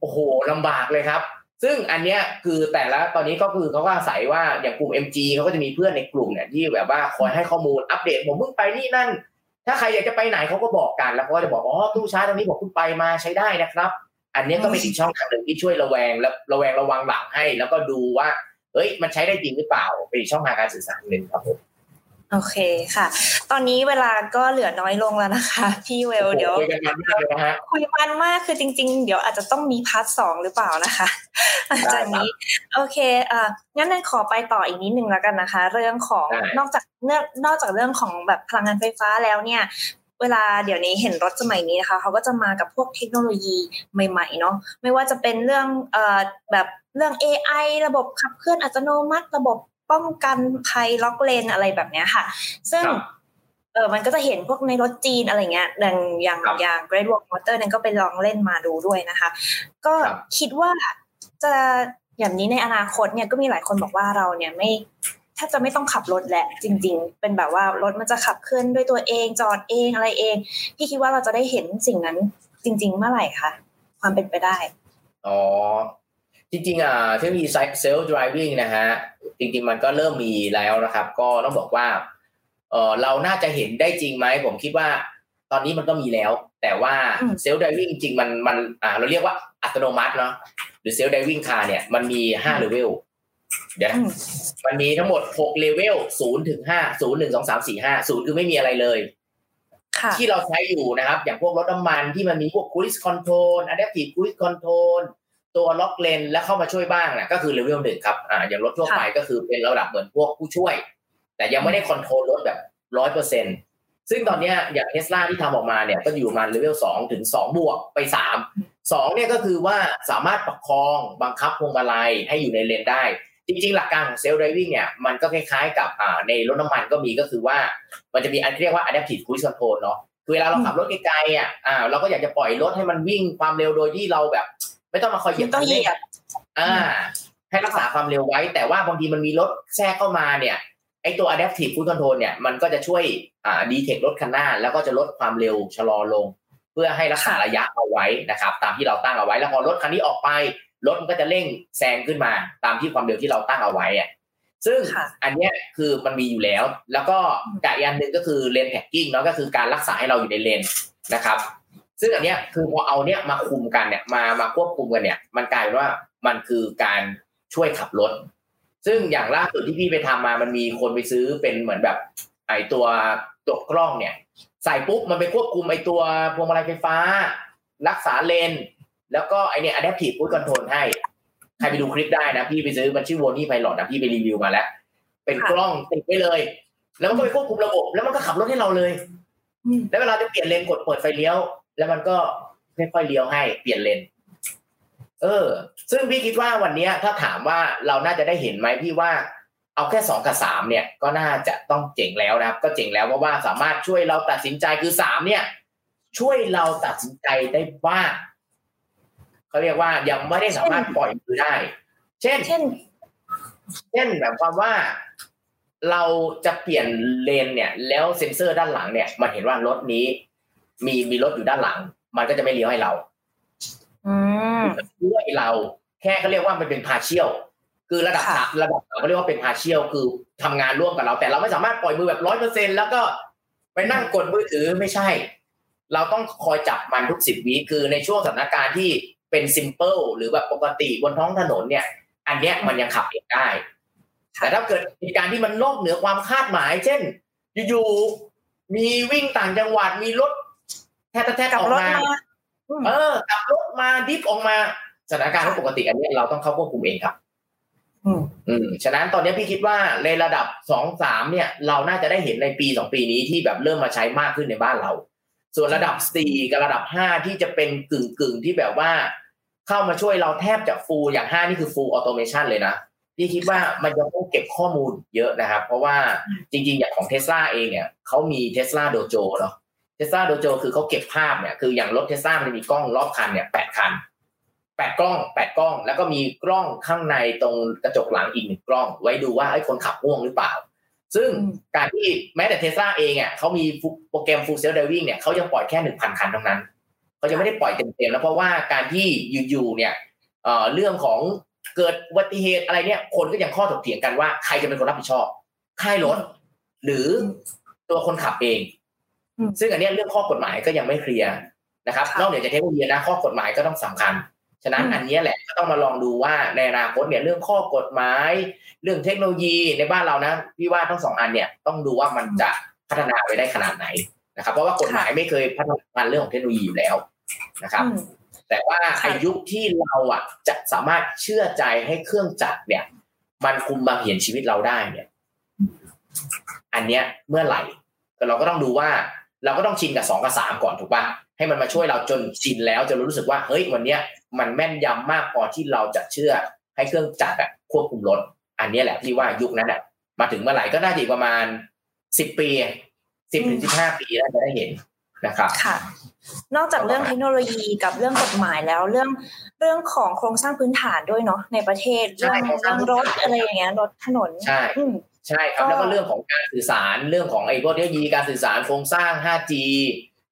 โอ้โหลำบากเลยครับ ซึ่งอันเนี้ยคือแต่ละตอนนี้ก็คือเขาก็อาศัยว่าอย่างกลุ่ม MG เขาก็จะมีเพื่อนในกลุ่มเนี่ยที่แบบว่าคอยให้ข้อมูลอัปเดตผมเพิ่งไปนี่นั่น ถ้าใครอยากจะไปไหนเขาก็บอกกันแล้วเขาก็จะบอกอ๋อตู้ชาร์จตรงนี้บอกคุณไปมาใช้ได้นะครับ อันเนี้ยก็เป็นอีกช่องทางหนึ่งที่ช่วยระแวงและระแวงระวังหลังให้ แล้วก็ดูว่าเฮ้ยมันใช้ได้จริงหรือเปล่าเป็นช่องทางการสื่อสารหนึ่งครับผม โอเคค่ะ ตอนนี้เวลาก็เหลือน้อยลงแล้วนะคะ พี่เวลเดี๋ยวคุยกันมันมากเลยนะฮะคุยมันมากคือจริง ๆ เดี๋ยวอาจจะต้องมีพาร์ทสองหรือเปล่านะคะหลังจากนี้ โอเคอ่างั้นนันขอไปต่ออีกนิดนึงแล้วกันนะคะ เรื่องของได้นอกจากเนื่องนอกจากเรื่องของแบบพลังงานไฟฟ้าแล้วเนี่ยเวลาเดี๋ยวนี้เห็นรถสมัยนี้นะคะเขาก็จะมากับพวกเทคโนโลยีใหม่ๆเนาะไม่ว่าจะเป็นเรื่องเอ่อแบบเรื่อง AI ระบบขับเคลื่อนอัตโนมัติ ระบบ ป้องกันภัยล็อกเลนอะไรแบบเนี้ยค่ะ ซึ่งครับเออมันก็จะเห็นพวกในรถจีนอะไรเงี้ยอย่างอย่างครับอย่าง Great Wall Motor นั้นก็ไปลองเล่นมาดูด้วยนะคะ ก็ครับคิดว่าจะอย่างนี้ในอนาคตเนี่ยก็มีหลายคนบอกว่าเราเนี่ยไม่ถ้าจะไม่ต้องขับรถแหละจริง ๆ เป็นแบบว่ารถมันจะขับเคลื่อนด้วยตัวเองจอดเองอะไรเอง พี่คิดว่าเราจะได้เห็นสิ่งนั้นจริง ๆ เมื่อไหร่คะความเป็นไปได้อ๋อ จริงๆอะเทคโนโลยีเซลล์ดริวิ่งนะฮะจริงๆมันก็เริ่มมีแล้วนะครับ ก็ต้องบอกว่าเออเราน่าจะเห็นได้จริงไหมผมคิดว่า ตอนนี้มันก็มีแล้ว แต่ว่าอืมเซลล์ดริวิ่งจริงๆมันมันอ่าเราเรียกว่าอัตโนมัติเนาะหรือ self-driving car เนี่ยมันมีห้าเลเวลเดี๋ยวนะอืมมันมีทั้งหมดหกเลเวลศูนย์ถึงห้าศูนย์หนึ่งสองสามสี่ห้าศูนย์คือไม่มีอะไรเลยค่ะที่เราใช้อยู่นะครับ อย่างพวกรถน้ำมันที่มันมีพวก cruise control adaptive cruise control ตัว lock lane แล้วเข้ามาช่วยบ้างนะก็คือเลเวลหนึ่งครับอ่าอย่างรถทั่วไปก็คือเป็นระดับเหมือนพวกผู้ช่วย แต่ยังไม่ได้ control รถแบบร้อยเปอร์เซ็นซึ่งตอนเนี้ยอย่างเทสลาที่ทำออกมาเนี่ยก็อยู่ประมาณเลเวลสองถึงสองบวกไปสามสองเนี่ยก็คือว่าสามารถประคองบังคับพวงมาลัยให้อยู่ในเลนได้ จริงๆ หลักการของเซลล์ไดวิ่งเนี่ยมันก็คล้ายๆกับอ่าในรถน้ำมันก็มีก็คือว่า มันจะมีอันที่เรียกว่า adaptive cruise control เนาะคือเวลาเราขับรถไกลๆอะอ่าเราก็อยากจะปล่อยรถให้มันวิ่งความเร็วโดยที่เราแบบ ไม่ต้องมาคอยเหยียบไม่ต้องเหยียบอ่า ให้รักษาความเร็วไว้ แต่ว่าบางทีมันมีรถแทรกเข้ามาเนี่ยไอตัว adaptive cruise control เนี่ยมันก็จะช่วยอ่าดีเทครถคันหน้า แล้วก็จะลดความเร็วชะลอลง เพื่อให้รักษาระยะเอาไว้นะครับ ตามที่เราตั้งเอาไว้ แล้วพอรถคันนี้ออกไปรถมันก็จะเร่งแซงขึ้นมาตามที่ความเร็วที่เราตั้งเอาไว้อะซึ่งค่ะอันเนี้ยคือมันมีอยู่แล้ว แล้วก็กอีกอันหนึ่งก็คือ lane tracking เนาะก็คือการรักษาให้เราอยู่ในเลนนะครับ ซึ่งอันเนี้ยคือพอเอาเนี้ยมาคุมกันเนี่ยมามาควบคุมกันเนี่ย มันกลายเป็นว่ามันคือการช่วยขับรถ ซึ่งอย่างล่าสุดที่พี่ไปทำมามันมีคนไปซื้อเป็นเหมือนแบบไอตัวตัวกล้องเนี่ย ใส่ปุ๊บมันไปควบคุมไอตัวพวงมาลัยไฟฟ้า รักษาเลน แล้วก็ไอเนี่ย adaptive cruise control ให้ ใครไปดูคลิปได้นะ พี่ไปซื้อมันชื่อ w o n นี่ไพลอตนะพี่ไปรีวิวมาแล้ว เป็นกล้องติดไว้เลย แล้วมันก็ไปควบคุมระบบ แล้วมันก็ขับรถให้เราเลย แล้วเวลาจะเปลี่ยนเลนกดเปิดไฟเลี้ยว แล้วมันก็ค่อยๆเลี้ยวให้เปลี่ยนเลนเออ ซึ่งพี่คิดว่าวันเนี้ยถ้าถามว่าเราน่าจะได้เห็นไหมพี่ว่าเอาแค่สองกับสามเนี่ยก็น่าจะต้องเจ๋งแล้วนะครับ ก็เจ๋งแล้วเพราะว่าสามารถช่วยเราตัดสินใจคือสามเนี่ย ช่วยเราตัดสินใจได้บ้างเขาเรียกว่ายังไม่ได้สามารถปล่อยมือได้ เช่น เช่นเช่นแบบความว่าเราจะเปลี่ยนเลนเนี่ย แล้วเซ็นเซอร์ด้านหลังเนี่ยมันเห็นว่ารถนี้ มีมีรถอยู่ด้านหลัง มันก็จะไม่เลี้ยวให้เราอืมช่วยเราแค่เขาเรียกว่ามันเป็นพาเชียลคือระดับค่ะสามระดับสามเขาเรียกว่าเป็นพาเชียลคือทำงานร่วมกับเรา แต่เราไม่สามารถปล่อยมือแบบร้อยเปอร์เซ็นแล้วก็ไปนั่งกดมือถือไม่ใช่ เราต้องคอยจับมันทุกสิบวิคือในช่วงสถานการณ์ที่เป็นซิมเปิลหรือแบบปกติบนท้องถนนเนี่ย อันเนี้ยมันยังขับเองได้ค่ะแต่ถ้าเกิดเหตุการณ์ที่มันนอกเหนือความคาดหมาย เช่น อยู่ๆมีวิ่งต่างจังหวัดมีรถ แท้แท้กลัอบอกรถมามาอืมเออกลับรถมาดิฟออกมาสถานการณ์ค่ะปกติอันเนี้ยเราต้องเข้าควบคุมเองครับอืมอืมฉะนั้นตอนนี้พี่คิดว่าในระดับสองสามเนี่ย เราน่าจะได้เห็นในปีสองปีนี้ที่แบบเริ่มมาใช้มากขึ้นในบ้านเรา ส่วนระดับสี่กับระดับห้าที่จะเป็นกึ่งกึ่งๆที่แบบว่า เข้ามาช่วยเราแทบจะฟูลอย่างห้านี่คือฟูลออโตเมชันเลยนะพี่คิดว่ามันจะต้องเก็บข้อมูลเยอะนะครับ เพราะว่าจริง ๆ อย่างของเทสลาเองเนี่ยเขามีเทสลาโดโจเนาะ เทสลาโดโจคือเขาเก็บภาพเนี่ยคืออย่างรถเทสลามันจะมีกล้องรอบคันเนี่ยแปดคันแปดกล้องแปดกล้อง แล้วก็มีกล้องข้างในตรงกระจกหลังอีกหนึ่งกล้อง ไว้ดูว่าไอ้คนขับง่วงหรือเปล่า ซึ่งอืมการที่แม้แต่เทสลาเองอะเขามีโปรแกรม full self driving เนี่ยเขายังปล่อยแค่หนึ่งพันคันเท่านั้นเขายังไม่ได้ปล่อยเต็มๆแล้วเพราะว่าการที่อยู่ๆเนี่ยเอ่อเรื่องของเกิดอุบัติเหตุอะไรเนี่ย คนก็ยังข้อถกเถียงกันว่าใครจะเป็นคนรับผิดชอบค่ายรถหรือตัวคนขับเองอืม ซึ่งอันเนี้ยเรื่องข้อกฎหมายก็ยังไม่เคลียร์นะครับค่ะนอกเหนือจากเทคโนโลยีนะข้อกฎหมายก็ต้องสำคัญ ฉะนั้นอืมอันเนี้ยแหละก็ต้องมาลองดูว่าในอนาคตเนี่ยเรื่องข้อกฎหมาย เรื่องเทคโนโลยีในบ้านเรานะพี่ว่าทั้งสองอันเนี่ยต้องดูว่ามันจะพัฒนาไปได้ขนาดไหนนะครับ เพราะว่ากฎหมายไม่เคยพัฒนาเรื่องของเทคโนโลยีอยู่แล้วนะครับอืมแต่ว่าค่ะไอายุคที่เราอะจะสามารถเชื่อใจให้เครื่องจักรเนี่ย มันคุมบังเหียนชีวิตเราได้เนี่ย อันเนี้ยเมื่อไหร่ก็เราก็ต้องดูว่า เราก็ต้องชินกับสองกับสามก่อนถูกปะให้มันมาช่วยเราจนชินแล้วจะรู้สึกว่าเฮ้ยวันเนี้ยมันแม่นยำมากพอที่เราจะเชื่อให้เครื่องจักรควบคุมรถอันนี้แหละที่ว่ายุคนั้นอะมาถึงเมื่อไหร่ก็น่าจะประมาณสิบปีสิบถึงสิบห้าปีแล้วจะได้เห็นนะครับค่ะ นอกจากเรื่องเทคโนโลยีกับเรื่องกฎหมายแล้วเรื่องเรื่องของโครงสร้างพื้นฐานด้วยเนาะในประเทศเรื่องเรื่องรถอะไรอย่างเงี้ยรถถนนใช่ ใช่ครับแล้วก็เรื่องของการสื่อสารเรื่องของไอ้พวกเทคโนโลยีการสื่อสารโครงสร้าง 5G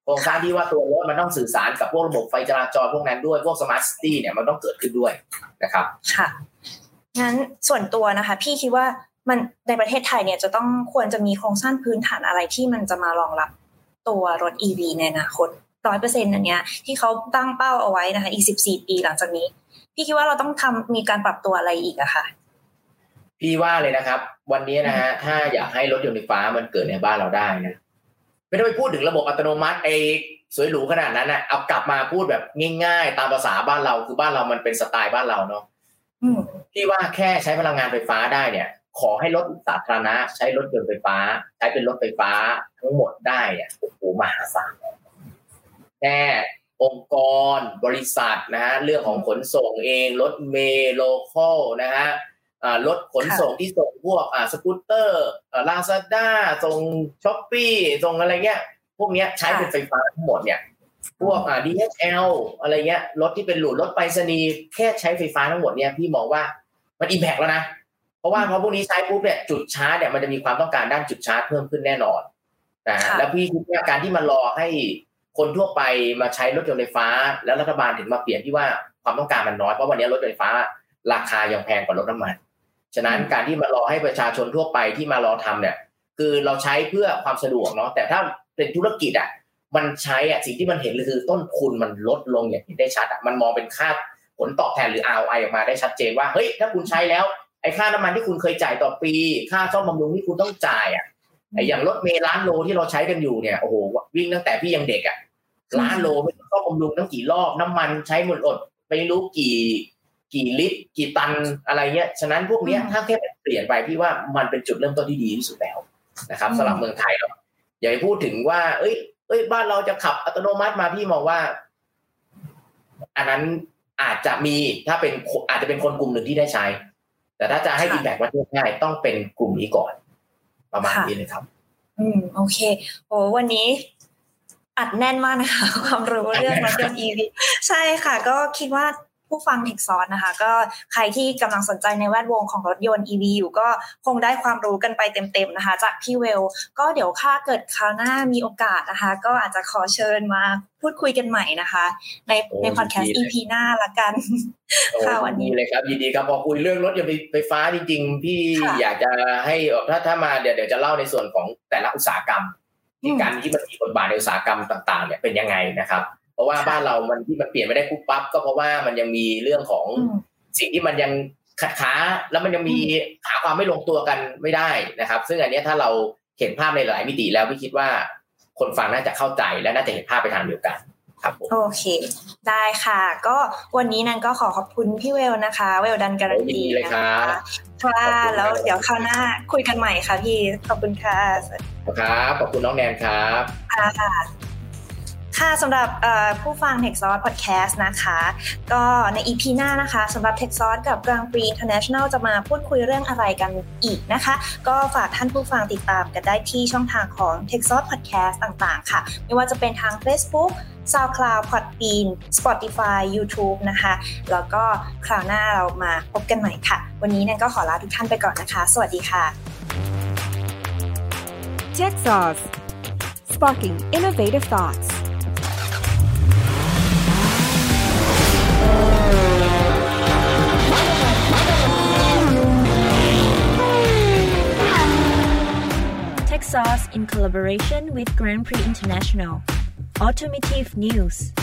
โครงสร้างที่ว่าตัวรถมันต้องสื่อสารกับพวกระบบไฟจราจรพวกนั้นด้วยพวก smart city เนี่ยมันต้องเกิดขึ้นด้วยนะครับ ค่ะงั้นส่วนตัวนะคะ พี่คิดว่ามันในประเทศไทยเนี่ยจะต้องควรจะมีโครงสร้างพื้นฐานอะไรที่มันจะมารองรับตัวรถ EV ในอนาคตร้อยเปอร์เซ็นต์อันเนี้ยที่เขาตั้งเป้าเอาไว้นะคะอีกสิบสี่ปีหลังจากนี้ พี่คิดว่าเราต้องทำมีการปรับตัวอะไรอีกอะคะ พี่ว่าเลยนะครับ วันนี้นะฮะถ้าอยากให้รถยนต์ไฟฟ้ามันเกิดในบ้านเราได้นะไม่ต้องไปพูดถึงระบบอัตโนมัติไอ้สวยหรูขนาดนั้นนะเอากลับมาพูดแบบง่ายๆ ตามภาษาบ้านเราคือบ้านเรามันเป็นสไตล์บ้านเราเนาะพี่ว่าแค่ใช้พลังงานไฟฟ้าได้เนี่ย ขอให้รถสาธารณะ ใช้รถยนต์ไฟฟ้า ใช้เป็นรถไฟฟ้าทั้งหมดได้เนี่ยโอ้โหมหาศาลแค่องค์กรบริษัทนะฮะเรื่องของขนส่งเองรถเมล์ local นะฮะ รถขนส่งที่ส่งพวกอ่าสกูตเตอร์ลาซาด้าส่ง Shopee ส่งอะไรเงี้ย พวกเนี้ยใช้เป็นไฟฟ้าทั้งหมดเนี่ย พวกอ่า DHL อะไรเงี้ยรถที่เป็นหลุดรถไปรษณีย์แค่ใช้ไฟฟ้าทั้งหมดเนี่ยพี่มองว่ามันอิมแพกแล้วนะ เพราะว่าพอพวกนี้ใช้ปุ๊บเนี่ยจุดชาร์จเนี่ยมันจะมีความต้องการด้านจุดชาร์จเพิ่มขึ้นแน่นอนนะแล้วพี่คิดว่าการที่มันรอให้คนทั่วไปมาใช้รถยนต์ไฟฟ้า แล้วรัฐบาลถึงมาเปลี่ยนที่ว่าความต้องการมันน้อยเพราะวันนี้รถไฟฟ้าราคายังแพงกว่ารถน้ำมัน ฉะนั้นการที่มารอให้ประชาชนทั่วไปที่มารอทำเนี่ย คือเราใช้เพื่อความสะดวกเนาะแต่ถ้าเป็นธุรกิจอะมันใช้อะสิ่งที่มันเห็นคือต้นทุนมันลดลงอย่างเห็นได้ชัดอะมันมองเป็นค่าผลตอบแทนหรือ ROI ออกมาได้ชัดเจนว่าเฮ้ยถ้าคุณใช้แล้วไอ้ค่าน้ำมันที่คุณเคยจ่ายต่อปี ค่าซ่อมบำรุงที่คุณต้องจ่ายอะไอ้อย่างรถเมล์ล้านโลที่เราใช้กันอยู่เนี่ยโอ้โหวิ่งตั้งแต่พี่ยังเด็กอะล้านโลไม่ต้องซ่อมบำรุงตั้งกี่รอบน้ำมันใช้หมดอดไม่รู้กี่ กี่ลิตร กี่ตันอะไรเงี้ย ฉะนั้นพวกนี้ถ้าแค่เปลี่ยนไปพี่ว่ามันเป็นจุดเริ่มต้นที่ดีที่สุดแล้วนะครับสำหรับเมืองไทยเราอย่าไปพูดถึงว่า เอ้ย เอ้ย บ้านเราจะขับอัตโนมัติมาพี่มองว่า อันนั้นอาจจะมีถ้าเป็นอาจจะเป็นคนกลุ่มหนึ่งที่ได้ใช้ แต่ถ้าจะให้ดีแบกประเทศได้ต้องเป็นกลุ่มนี้ก่อน ประมาณนี้เลยครับ อืม โอเคโอ้วันนี้อัดแน่นมากนะคะ ความรู้เรื่องรถยนต์ EV ใช่ค่ะ ก็คิดว่า ผู้ฟังเทคซอนนะคะ ก็ใครที่กำลังสนใจในแวดวงของรถยนต์ EV อยู่ก็คงได้ความรู้กันไปเต็มๆนะคะ จากพี่เวล ก็เดี๋ยวถ้าเกิดคราวหน้ามีโอกาสนะคะ ก็อาจจะขอเชิญมาพูดคุยกันใหม่นะคะ ในในพอดแคสต์ EP หน้าละกันค่ะวันนี้เลยครับยินดีครับพอคุยเรื่องรถยนต์ไฟฟ้าจริงๆพี่อยากจะให้ถ้าถ้ามาเดี๋ยวเดี๋ยวจะเล่าในส่วนของแต่ละอุตสาหกรรมที่การที่มันมีบทบาทในอุตสาหกรรมต่าง ๆเนี่ยเป็นยังไงนะครับ เพราะว่าบ้านเรามันที่มันเปลี่ยนไม่ได้ปุ๊บปั๊บก็เพราะว่ามันยังมีเรื่องของสิ่งที่มันยังขัดขาแล้วมันยังมีหาความไม่ลงตัวกันไม่ได้นะครับ ซึ่งอันนี้ถ้าเราเห็นภาพในหลายมิติแล้วพี่คิดว่าคนฟังน่าจะเข้าใจและน่าจะเห็นภาพไปทางเดียวกันครับโอเค ได้ค่ะ ก็วันนี้นันก็ขอขอบคุณพี่เวลนะคะ เวลดันการันตีนะคะค่ะแล้วเดี๋ยวคราวหน้าคุยกันใหม่ค่ะพี่ ขอบคุณค่ะครับ ขอบคุณน้องแนนครับค่ะ ค่ะสำหรับผู้ฟัง t e c h s o u r c Podcast นะคะ ก็ใน EP หน้านะคะสำหรับ t e c h s o u r c กับ Grand Prix International จะมาพูดคุยเรื่องอะไรกันอีกนะคะ ก็ฝากท่านผู้ฟังติดตามกันได้ที่ช่องทางของ t e c h s o u r c Podcast ต่างๆ ค่ะ ไม่ว่าจะเป็นทาง Facebook SoundCloud Podbean Spotify YouTube นะคะ แล้วก็คราวหน้าเรามาพบกันใหม่ค่ะ วันนี้นันก็ขอลาทุกท่านไปก่อนนะคะ สวัสดีค่ะ Tech Sauce Sparking Innovative Thoughts Sauce in collaboration with Grand Prix International. Automotive News